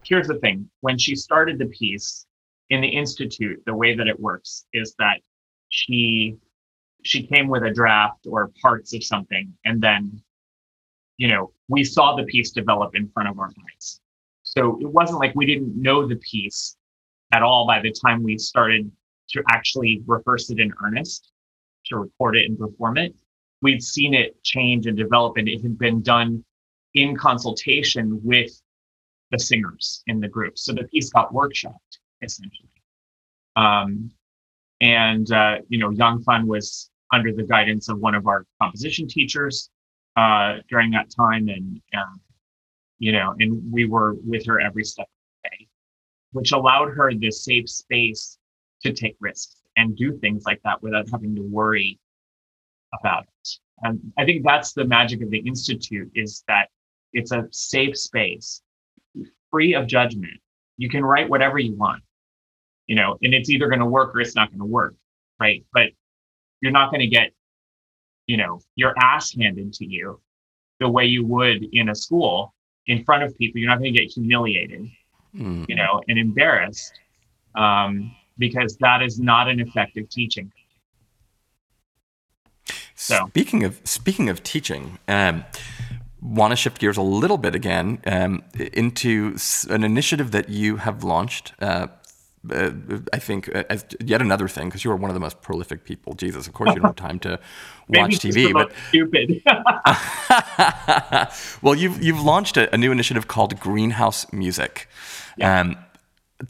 Here's the thing. When she started the piece in the institute the way that it works is that she she came with a draft or parts of something and then you know we saw the piece develop in front of our eyes. So it wasn't like we didn't know the piece at all by the time we started to actually rehearse it in earnest to record it and perform it. We'd seen it change and develop and it had been done in consultation with the singers in the group. So the piece got workshopped essentially. Um, and, uh, you know, Yang Fan was under the guidance of one of our composition teachers uh, during that time. And, uh, you know, and we were with her every step of the way, which allowed her this safe space to take risks and do things like that without having to worry about it. And I think that's the magic of the Institute is that it's a safe space, free of judgment. You can write whatever you want, you know, and it's either going to work or it's not going to work, right? But you're not going to get, you know, your ass handed to you the way you would in a school in front of people. You're not going to get humiliated, mm. you know, and embarrassed um, because that is not an effective teaching. So speaking of speaking of teaching, um, want to shift gears a little bit again um, into an initiative that you have launched. Uh, uh, I think uh, as yet another thing because you are one of the most prolific people. Jesus, of course you don't have time to watch TV, but stupid. well, you've you've launched a, a, new initiative called Greenhouse Music. Yeah. Um,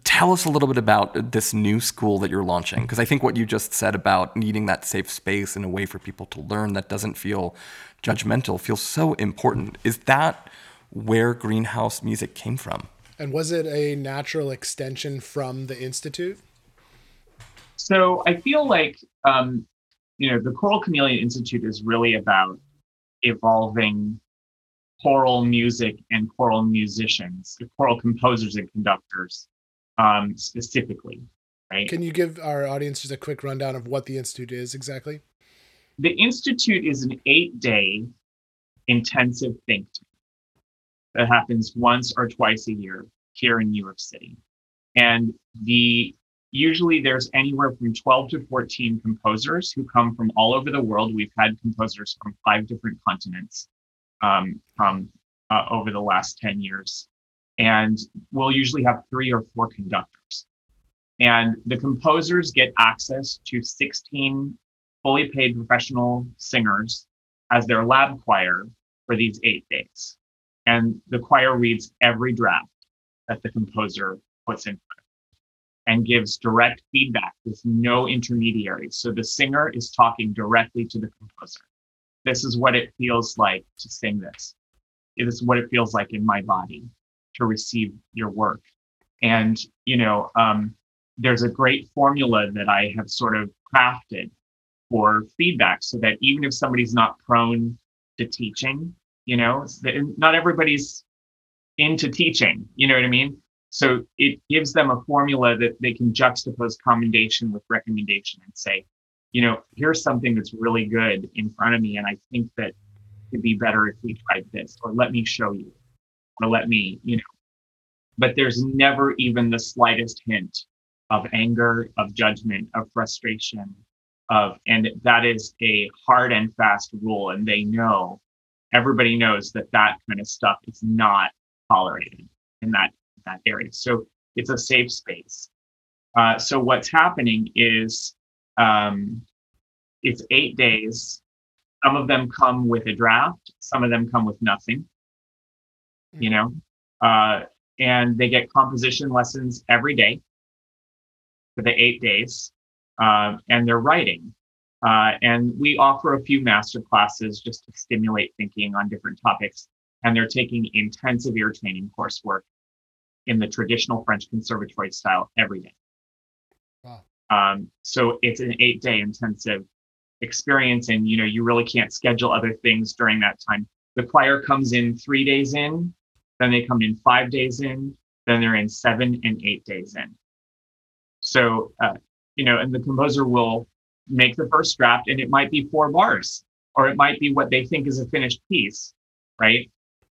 tell us a little bit about this new school that you're launching because i think what you just said about needing that safe space and a way for people to learn that doesn't feel judgmental feels so important is that where greenhouse music came from and was it a natural extension from the institute so i feel like um, you know the choral chameleon institute is really about evolving choral music and choral musicians choral composers and conductors um, specifically, right? Can you give our audience just a quick rundown of what the Institute is exactly? The Institute is an eight day intensive think tank that happens once or twice a year here in New York City. And the usually there's anywhere from 12 to 14 composers who come from all over the world. We've had composers from five different continents um, from uh, over the last 10 years and we'll usually have three or four conductors. And the composers get access to 16 fully paid professional singers as their lab choir for these eight days. And the choir reads every draft that the composer puts in front and gives direct feedback with no intermediaries. So the singer is talking directly to the composer. This is what it feels like to sing this. This is what it feels like in my body to receive your work. And, you know, um, there's a great formula that I have sort of crafted for feedback so that even if somebody's not prone to teaching, you know, not everybody's into teaching, you know what I mean? So it gives them a formula that they can juxtapose commendation with recommendation and say, you know, here's something that's really good in front of me. And I think that it'd be better if we tried this, or let me show you or let me, you know. But there's never even the slightest hint of anger, of judgment, of frustration, of, and that is a hard and fast rule. And they know, everybody knows that that kind of stuff is not tolerated in that that area. So it's a safe space. Uh, so what's happening is um, it's eight days. Some of them come with a draft. Some of them come with nothing you know, uh, and they get composition lessons every day for the eight days, uh, and they're writing. Uh, and we offer a few master classes just to stimulate thinking on different topics. And they're taking intensive ear training coursework in the traditional French conservatory style every day. Wow. Um, so it's an eight day intensive experience, and you know you really can't schedule other things during that time. The choir comes in three days in, then they come in five days in, then they're in seven and eight days in. So, uh, you know, and the composer will make the first draft and it might be four bars or it might be what they think is a finished piece, right?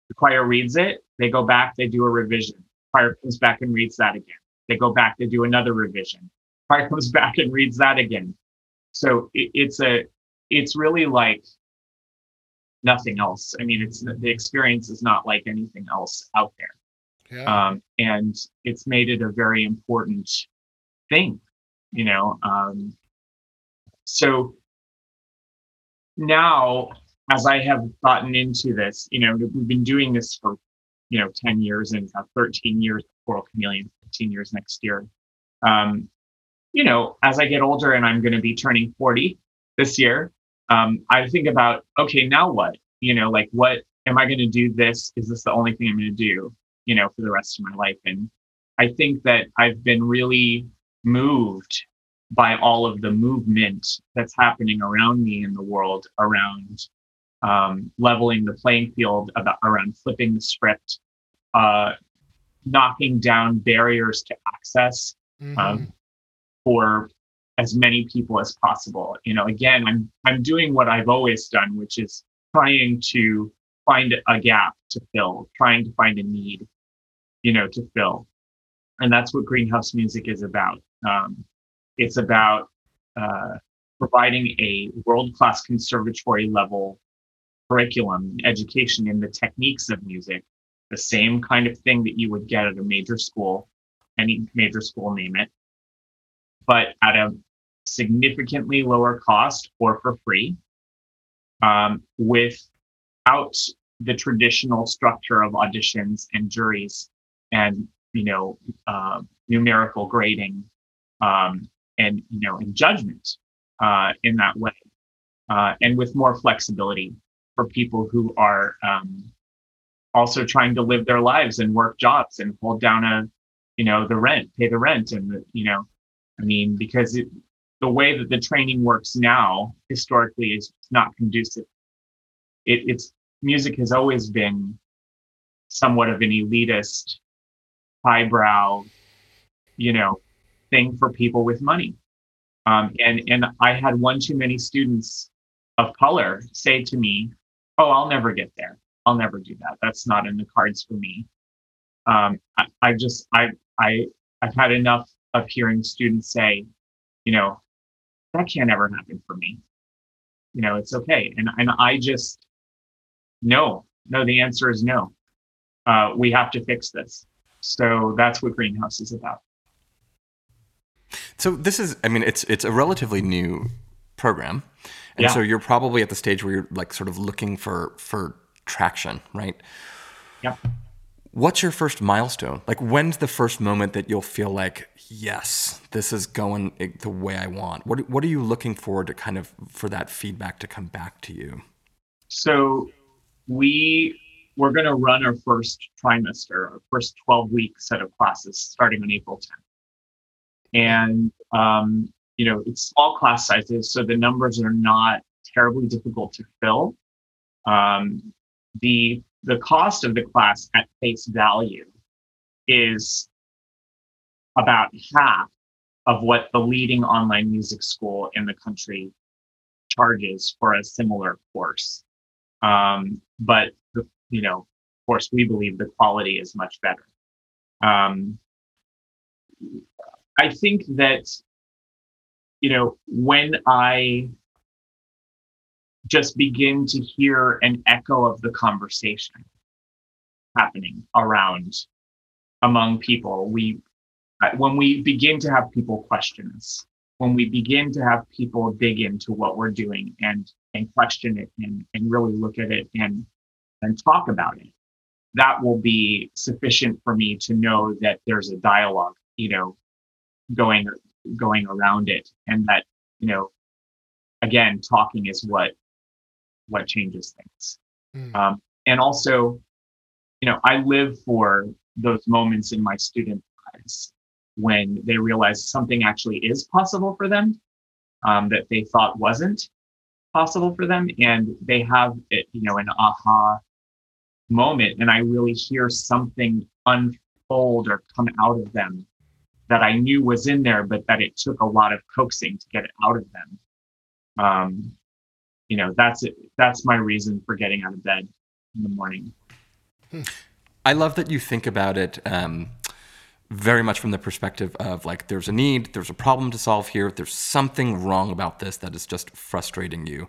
The choir reads it, they go back, they do a revision. Choir comes back and reads that again. They go back, they do another revision. Choir comes back and reads that again. So it, it's a, it's really like nothing else. I mean, it's the experience is not like anything else out there. Yeah. Um, and it's made it a very important thing, you know. Um, so now, as I have gotten into this, you know, we've been doing this for, you know, 10 years and 13 years, Choral Chameleon, 15 years next year. Um, you know, as I get older and I'm going to be turning 40 this year, um, I think about, okay, now what? You know, like what am I going to do this? Is this the only thing I'm going to do, you know, for the rest of my life? And I think that I've been really moved by all of the movement that's happening around me in the world around um, leveling the playing field about around flipping the script uh, knocking down barriers to access um, mm-hmm. for as many people as possible. You know again i'm i'm doing what i've always done which is trying to find a gap to fill trying to find a need you know to fill. And that's what greenhouse music is about um, it's about uh, providing a world class conservatory level curriculum, education in the techniques of music, the same kind of thing that you would get at a major school, any major school, name it, but at a significantly lower cost or for free, um, without the traditional structure of auditions and juries and you know uh, numerical grading um, and you know and judgment uh, in that way, uh, and with more flexibility for people who are um, also trying to live their lives and work jobs and hold down a you know the rent, pay the rent, and the, you know, I mean because it, the way that the training works now historically is not conducive. It, it's music has always been somewhat of an elitist, highbrow, you know, thing for people with money. Um, and and I had one too many students of color say to me, "Oh, I'll never get there. I'll never do that. That's not in the cards for me." Um, I, I just I I I've had enough of hearing students say, you know, that can't ever happen for me. You know, it's okay. And and I just no, no. The answer is no. Uh, we have to fix this. So that's what Greenhouse is about. So this is, I mean, it's it's a relatively new program, and yeah. so you're probably at the stage where you're like sort of looking for for traction, right? Yeah. What's your first milestone? Like, when's the first moment that you'll feel like, yes, this is going the way I want? What What are you looking for to kind of for that feedback to come back to you? So we we're going to run our first trimester, our first 12 week set of classes starting on April 10th and um, you know it's small class sizes, so the numbers are not terribly difficult to fill. Um, the the cost of the class at face value is about half of what the leading online music school in the country charges for a similar course. Um, but the, you know, of course, we believe the quality is much better. Um, I think that, you know, when I just begin to hear an echo of the conversation happening around among people, we, uh, when we begin to have people question us, when we begin to have people dig into what we're doing and and question it and, and really look at it and and talk about it that will be sufficient for me to know that there's a dialogue you know going going around it and that you know again talking is what what changes things mm. um, and also you know i live for those moments in my student lives when they realize something actually is possible for them um, that they thought wasn't possible for them and they have it, you know an aha moment and i really hear something unfold or come out of them that I knew was in there, but that it took a lot of coaxing to get it out of them. Um, you know, that's it. That's my reason for getting out of bed in the morning. I love that you think about it um, very much from the perspective of like there's a need, there's a problem to solve here, there's something wrong about this that is just frustrating you.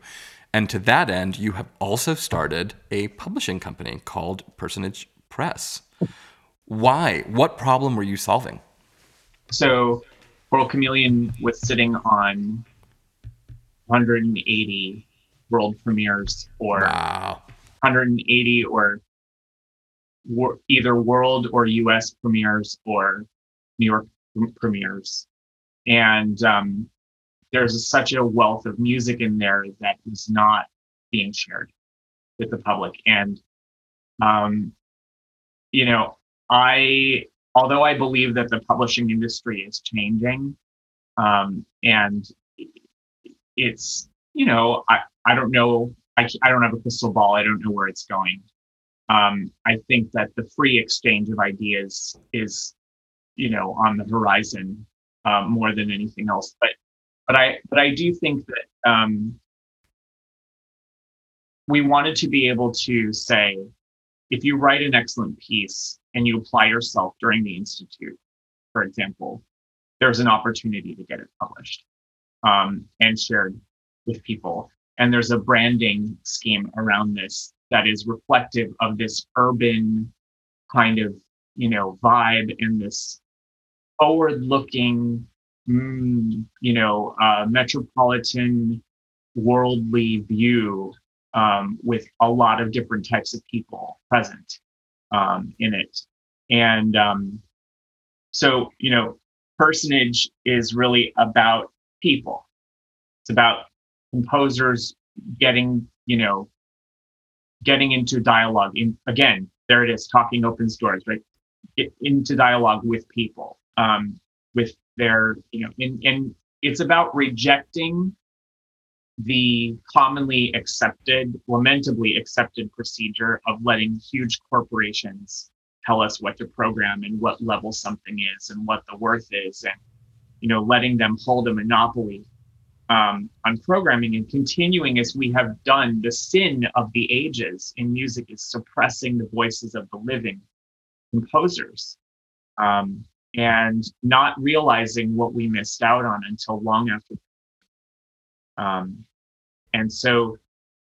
And to that end, you have also started a publishing company called Personage Press. Why? What problem were you solving? So, Choral Chameleon was sitting on 180 world premieres or wow. 180 or wor- either world or US premieres or New York premieres. And um, there's such a wealth of music in there that is not being shared with the public. And, um, you know, I, although I believe that the publishing industry is changing, um, and it's, you know, I, I don't know, I, I don't have a crystal ball. I don't know where it's going. Um, I think that the free exchange of ideas is, you know, on the horizon um, more than anything else. But, but I, but I do think that um, we wanted to be able to say, if you write an excellent piece and you apply yourself during the institute, for example, there's an opportunity to get it published um, and shared with people. And there's a branding scheme around this that is reflective of this urban kind of, you know, vibe and this forward looking, mm, you know, uh, metropolitan worldly view um, with a lot of different types of people present um, in it. And um, so, you know, personage is really about people. It's about composers getting, you know, getting into dialogue. In again, there it is, talking opens doors, right? Get into dialogue with people, um, with their, you know, and, and it's about rejecting the commonly accepted, lamentably accepted procedure of letting huge corporations tell us what to program and what level something is and what the worth is and you know letting them hold a monopoly um, on programming and continuing as we have done the sin of the ages in music is suppressing the voices of the living composers um, and not realizing what we missed out on until long after um, and so,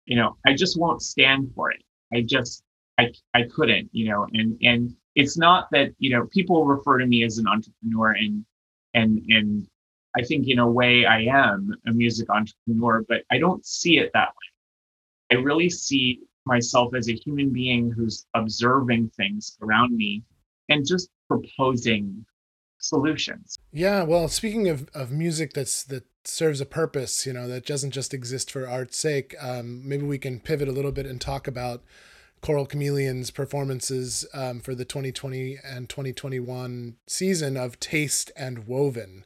you know, I just won't stand for it. I just, I, I couldn't, you know, and, and it's not that, you know, people refer to me as an entrepreneur and, and, and I think in a way I am a music entrepreneur, but I don't see it that way. I really see myself as a human being who's observing things around me and just proposing solutions. Yeah, well, speaking of, of music that's that serves a purpose, you know, that doesn't just exist for art's sake, um, maybe we can pivot a little bit and talk about Choral Chameleon's performances um, for the 2020 and 2021 season of Taste and Woven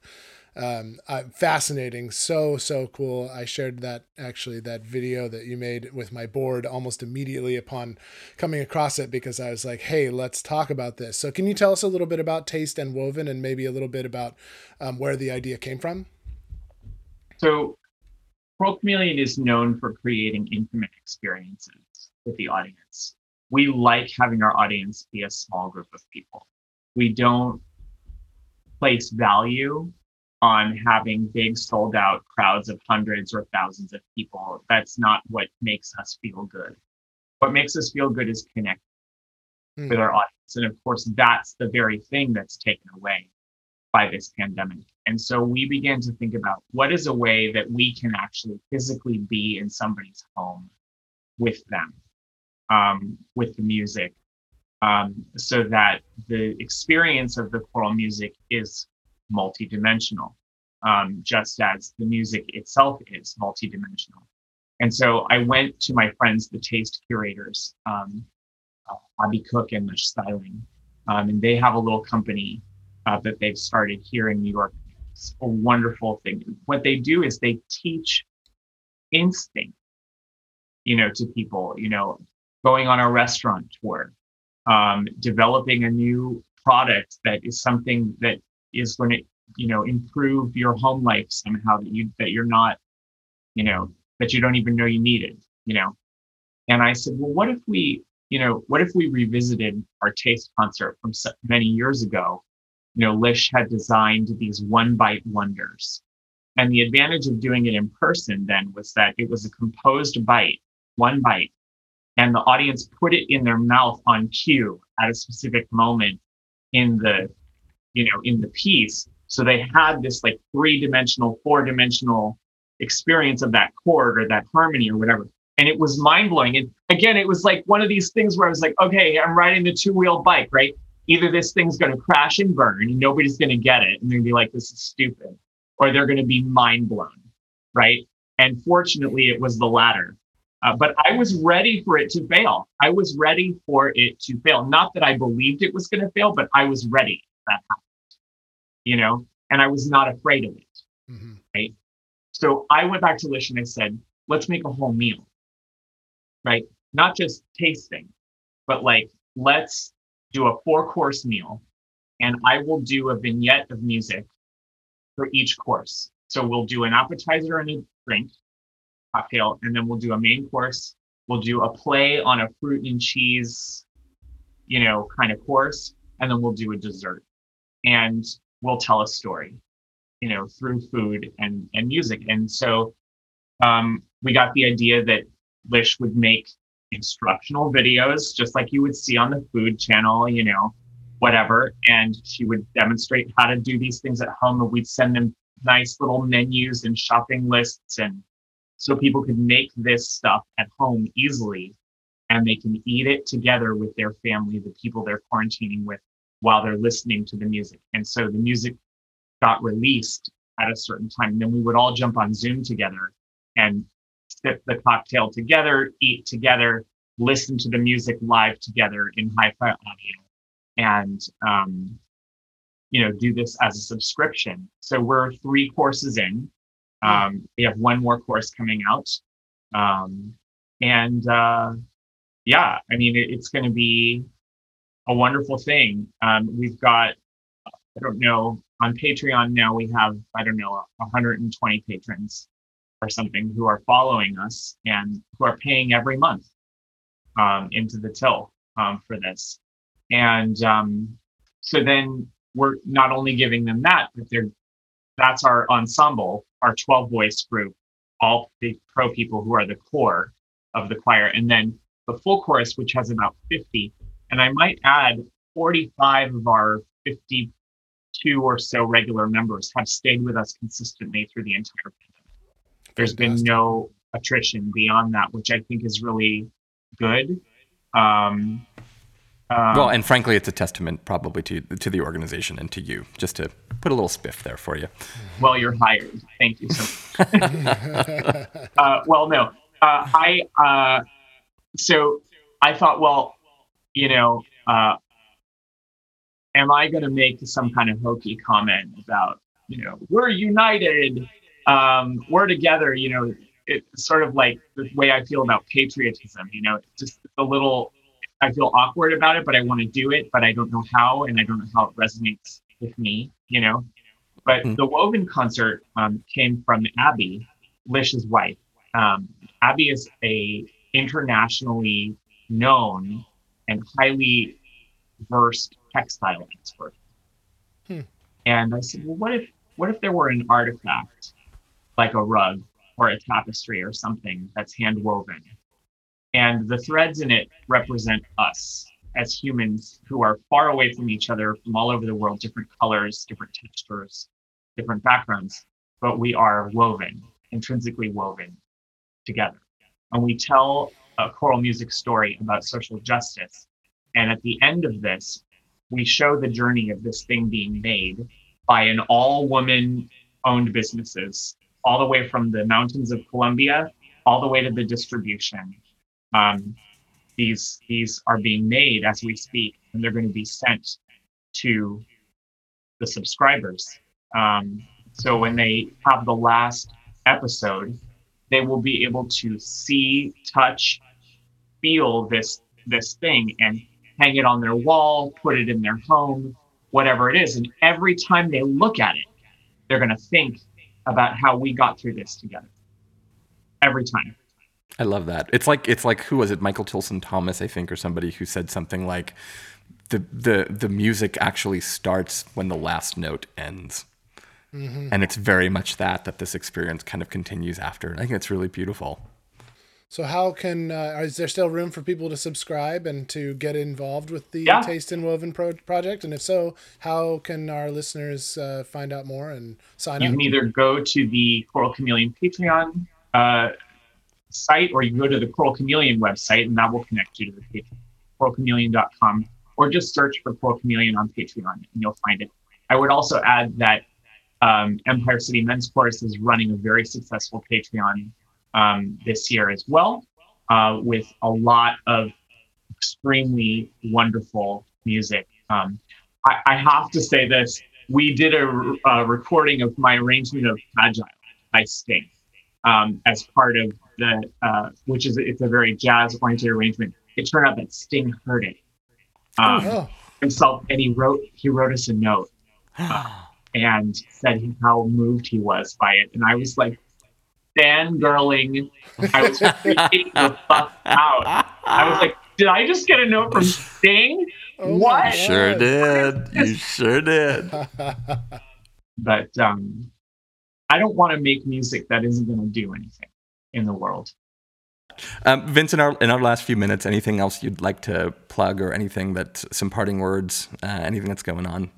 um, uh, fascinating, so so cool. I shared that actually that video that you made with my board almost immediately upon coming across it because I was like, hey, let's talk about this. So can you tell us a little bit about Taste and Woven and maybe a little bit about um, where the idea came from? So, Choral Chameleon is known for creating intimate experiences with the audience. We like having our audience be a small group of people. We don't place value on having big sold out crowds of hundreds or thousands of people. That's not what makes us feel good. What makes us feel good is connecting mm. with our audience. And of course, that's the very thing that's taken away by this pandemic. And so we began to think about what is a way that we can actually physically be in somebody's home with them, um, with the music, um, so that the experience of the choral music is multidimensional, um, just as the music itself is multidimensional. And so I went to my friends, the taste curators, um, uh, Abby Cook and Lish Steiling, um, and they have a little company uh, that they've started here in New York. It's a wonderful thing. What they do is they teach instinct, you know, to people. You know, going on a restaurant tour, um, developing a new product that is something that is going to you know improve your home life somehow that you that you're not you know that you don't even know you needed you know and i said well what if we you know what if we revisited our taste concert from many years ago you know, Lish had designed these one bite wonders. And the advantage of doing it in person then was that it was a composed bite, one bite, and the audience put it in their mouth on cue at a specific moment in the, you know, in the piece. So they had this like three dimensional, four dimensional experience of that chord or that harmony or whatever. And it was mind blowing. And again, it was like one of these things where I was like, okay, I'm riding the two wheel bike, right? Either this thing's going to crash and burn and nobody's going to get it and they're going to be like, this is stupid, or they're going to be mind blown, right? And fortunately, it was the latter. Uh, but I was ready for it to fail. I was ready for it to fail. Not that I believed it was going to fail, but I was ready. That happened, you know, and I was not afraid of it. Mm-hmm. Right. So I went back to Lish and I said, let's make a whole meal. Right. Not just tasting, but like, let's do a four course meal and I will do a vignette of music for each course. So we'll do an appetizer and a drink cocktail, and then we'll do a main course. We'll do a play on a fruit and cheese, you know, kind of course, and then we'll do a dessert. And we'll tell a story, you know, through food and and music. And so um, we got the idea that Lish would make instructional videos, just like you would see on the food channel, you know, whatever. And she would demonstrate how to do these things at home, and we'd send them nice little menus and shopping lists and so people could make this stuff at home easily and they can eat it together with their family, the people they're quarantining with while they're listening to the music. And so the music got released at a certain time. And then we would all jump on Zoom together and sip the cocktail together, eat together, listen to the music live together in hi-fi audio, and um, you know do this as a subscription. So we're three courses in. Um, we have one more course coming out. Um, and uh, yeah, I mean, it, it's going to be a wonderful thing. Um, we've got, I don't know, on Patreon now we have, I don't know, 120 patrons or something who are following us and who are paying every month um, into the till um, for this. And um, so then we're not only giving them that, but they're that's our ensemble, our 12 voice group, all the pro people who are the core of the choir. And then the full chorus, which has about 50. And I might add 45 of our 52 or so regular members have stayed with us consistently through the entire pandemic. There's been no attrition beyond that, which I think is really good. Um, um, well, and frankly, it's a testament probably to to the organization and to you, just to put a little spiff there for you. Well, you're hired. Thank you so much. uh, well, no, uh, I uh, so I thought, well, you know, uh, am I going to make some kind of hokey comment about, you know, we're united, um, we're together, you know, it's sort of like the way I feel about patriotism, you know, just a little I feel awkward about it, but I want to do it, but I don't know how, and I don't know how it resonates with me, you know. But mm the Woven concert um, came from Abby, Lish's wife. Um, Abby is a internationally known and highly versed textile expert. Hmm. And I said, well, what if what if there were an artifact like a rug or a tapestry or something that's hand woven and the threads in it represent us as humans who are far away from each other from all over the world, different colors, different textures, different backgrounds, but we are woven, intrinsically woven together. And we tell a choral music story about social justice. And at the end of this, we show the journey of this thing being made by an all woman owned businesses, all the way from the mountains of Colombia, all the way to the distribution um, these these are being made as we speak, and they're going to be sent to the subscribers. Um, so when they have the last episode, they will be able to see, touch, feel this this thing, and hang it on their wall, put it in their home, whatever it is. And every time they look at it, they're going to think about how we got through this together. Every time. I love that. It's like it's like who was it? Michael Tilson Thomas, I think, or somebody who said something like the the the music actually starts when the last note ends. Mm-hmm. And it's very much that that this experience kind of continues after. I think it's really beautiful. So how can uh, is there still room for people to subscribe and to get involved with the Yeah. Taste and Woven pro- project? And if so, how can our listeners uh, find out more and sign You up? You can either go to the Choral Chameleon Patreon uh, site or you can go to the Choral Chameleon website and that will connect you to the Patreon, choralchameleon.com, or just search for Choral Chameleon on Patreon and you'll find it. I would also add that um, Empire City Men's Chorus is running a very successful Patreon um, this year as well, uh, with a lot of extremely wonderful music. Um, I, I have to say this: we did a, a recording of my arrangement of Fragile by Sting um, as part of the, uh, which is it's a very jazz-oriented arrangement. It turned out that Sting heard it um, Oh, himself, and he wrote he wrote us a note and said how moved he was by it. And I was like, fangirling. I was freaking the fuck out. I was like, did I just get a note from Sting? oh What? God. Sure did. You sure did. But um, I don't want to make music that isn't going to do anything in the world. Um, Vince, in our in our last few minutes, anything else you'd like to plug or anything that some parting words, uh, anything that's going on?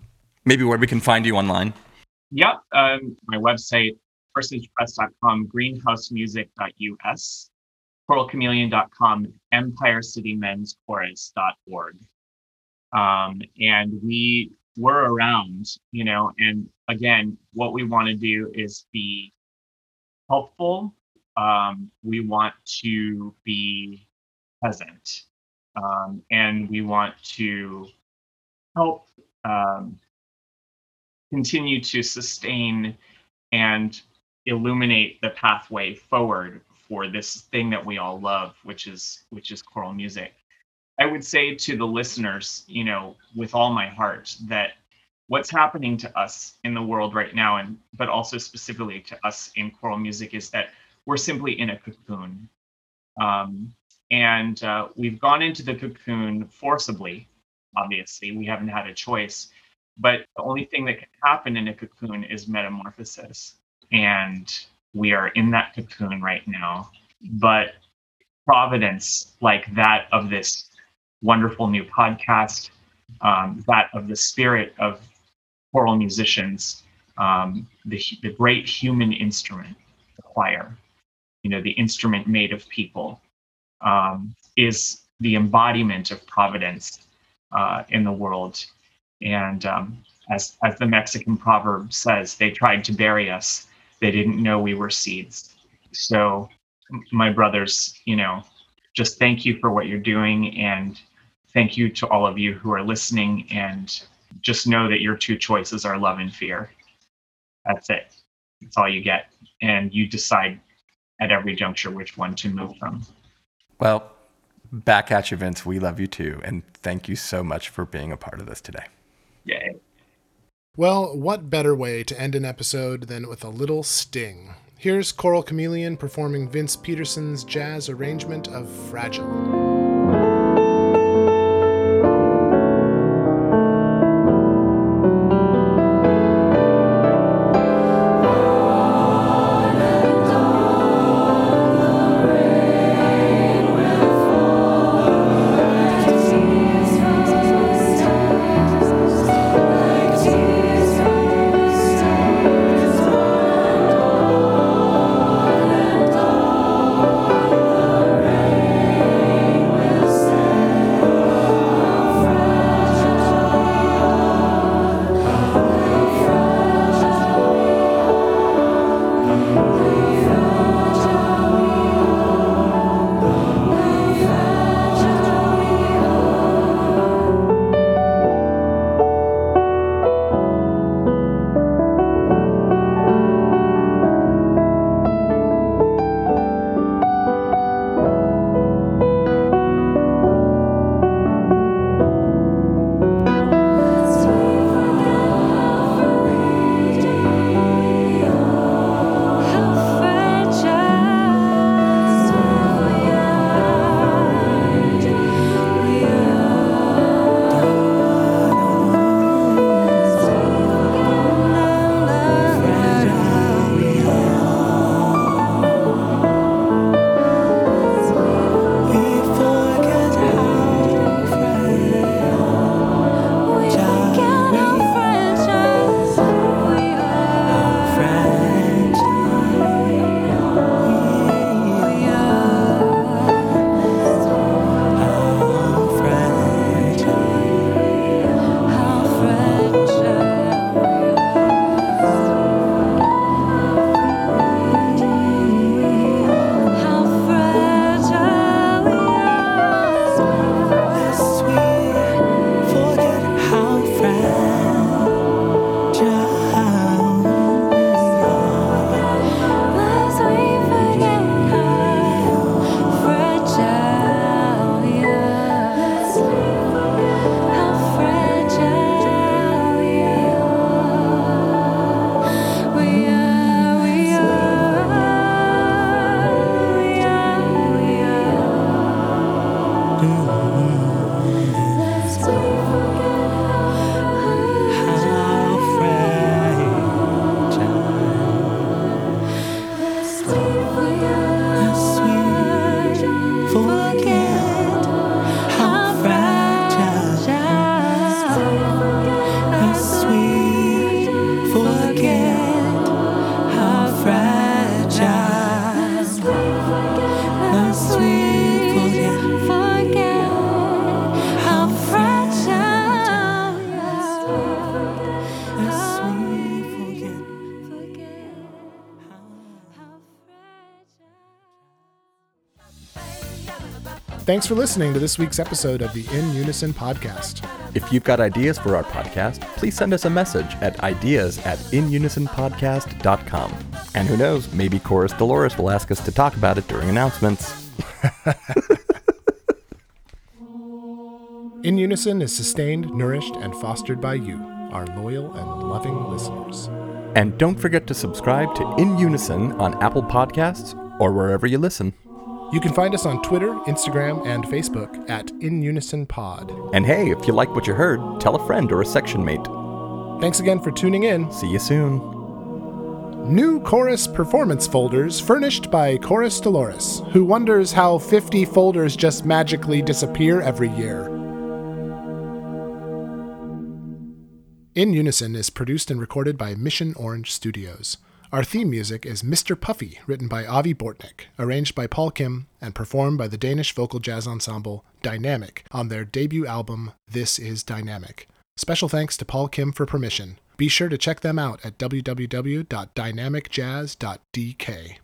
Maybe where we can find you online. Yep. Um, my website, personagepress.com, greenhousemusic.us, choralchameleon.com, empirecitymenschorus.org. Um, and we were around, you know, and again, what we want to do is be helpful. Um, we want to be present. Um, and we want to help um, continue to sustain and illuminate the pathway forward for this thing that we all love which is which is choral music. I would say to the listeners you know with all my heart that what's happening to us in the world right now and but also specifically to us in choral music is that we're simply in a cocoon. Um, and uh, we've gone into the cocoon forcibly obviously. We haven't had a choice but the only thing that can happen in a cocoon is metamorphosis and we are in that cocoon right now but providence like that of this wonderful new podcast um, that of the spirit of choral musicians um, the, the great human instrument the choir you know the instrument made of people um, is the embodiment of providence uh, in the world and um, as as the Mexican proverb says, they tried to bury us. They didn't know we were seeds. So, my brothers, you know, just thank you for what you're doing, and thank you to all of you who are listening. And just know that your two choices are love and fear. That's it. That's all you get, and you decide at every juncture which one to move from. Well, back at you, Vince. We love you too, and thank you so much for being a part of this today. Yay. Well, what better way to end an episode than with a little sting? Here's Choral Chameleon performing Vince Peterson's jazz arrangement of Fragile. Thanks for listening to this week's episode of the In Unison podcast. If you've got ideas for our podcast, please send us a message at ideas at inunisonpodcast.com. And who knows, maybe Chorus Dolores will ask us to talk about it during announcements. In Unison is sustained, nourished, and fostered by you, our loyal and loving listeners. And don't forget to subscribe to In Unison on Apple Podcasts or wherever you listen. You can find us on Twitter, Instagram, and Facebook at In Unison Pod. And hey, if you like what you heard, tell a friend or a section mate. Thanks again for tuning in. See you soon. New Chorus performance folders furnished by Chorus Dolores, who wonders how 50 folders just magically disappear every year. In Unison is produced and recorded by Mission Orange Studios. Our theme music is Mr. Puffy, written by Avi Bortnick, arranged by Paul Kim, and performed by the Danish vocal jazz ensemble Dynamic on their debut album This Is Dynamic. Special thanks to Paul Kim for permission. Be sure to check them out at www.dynamicjazz.dk.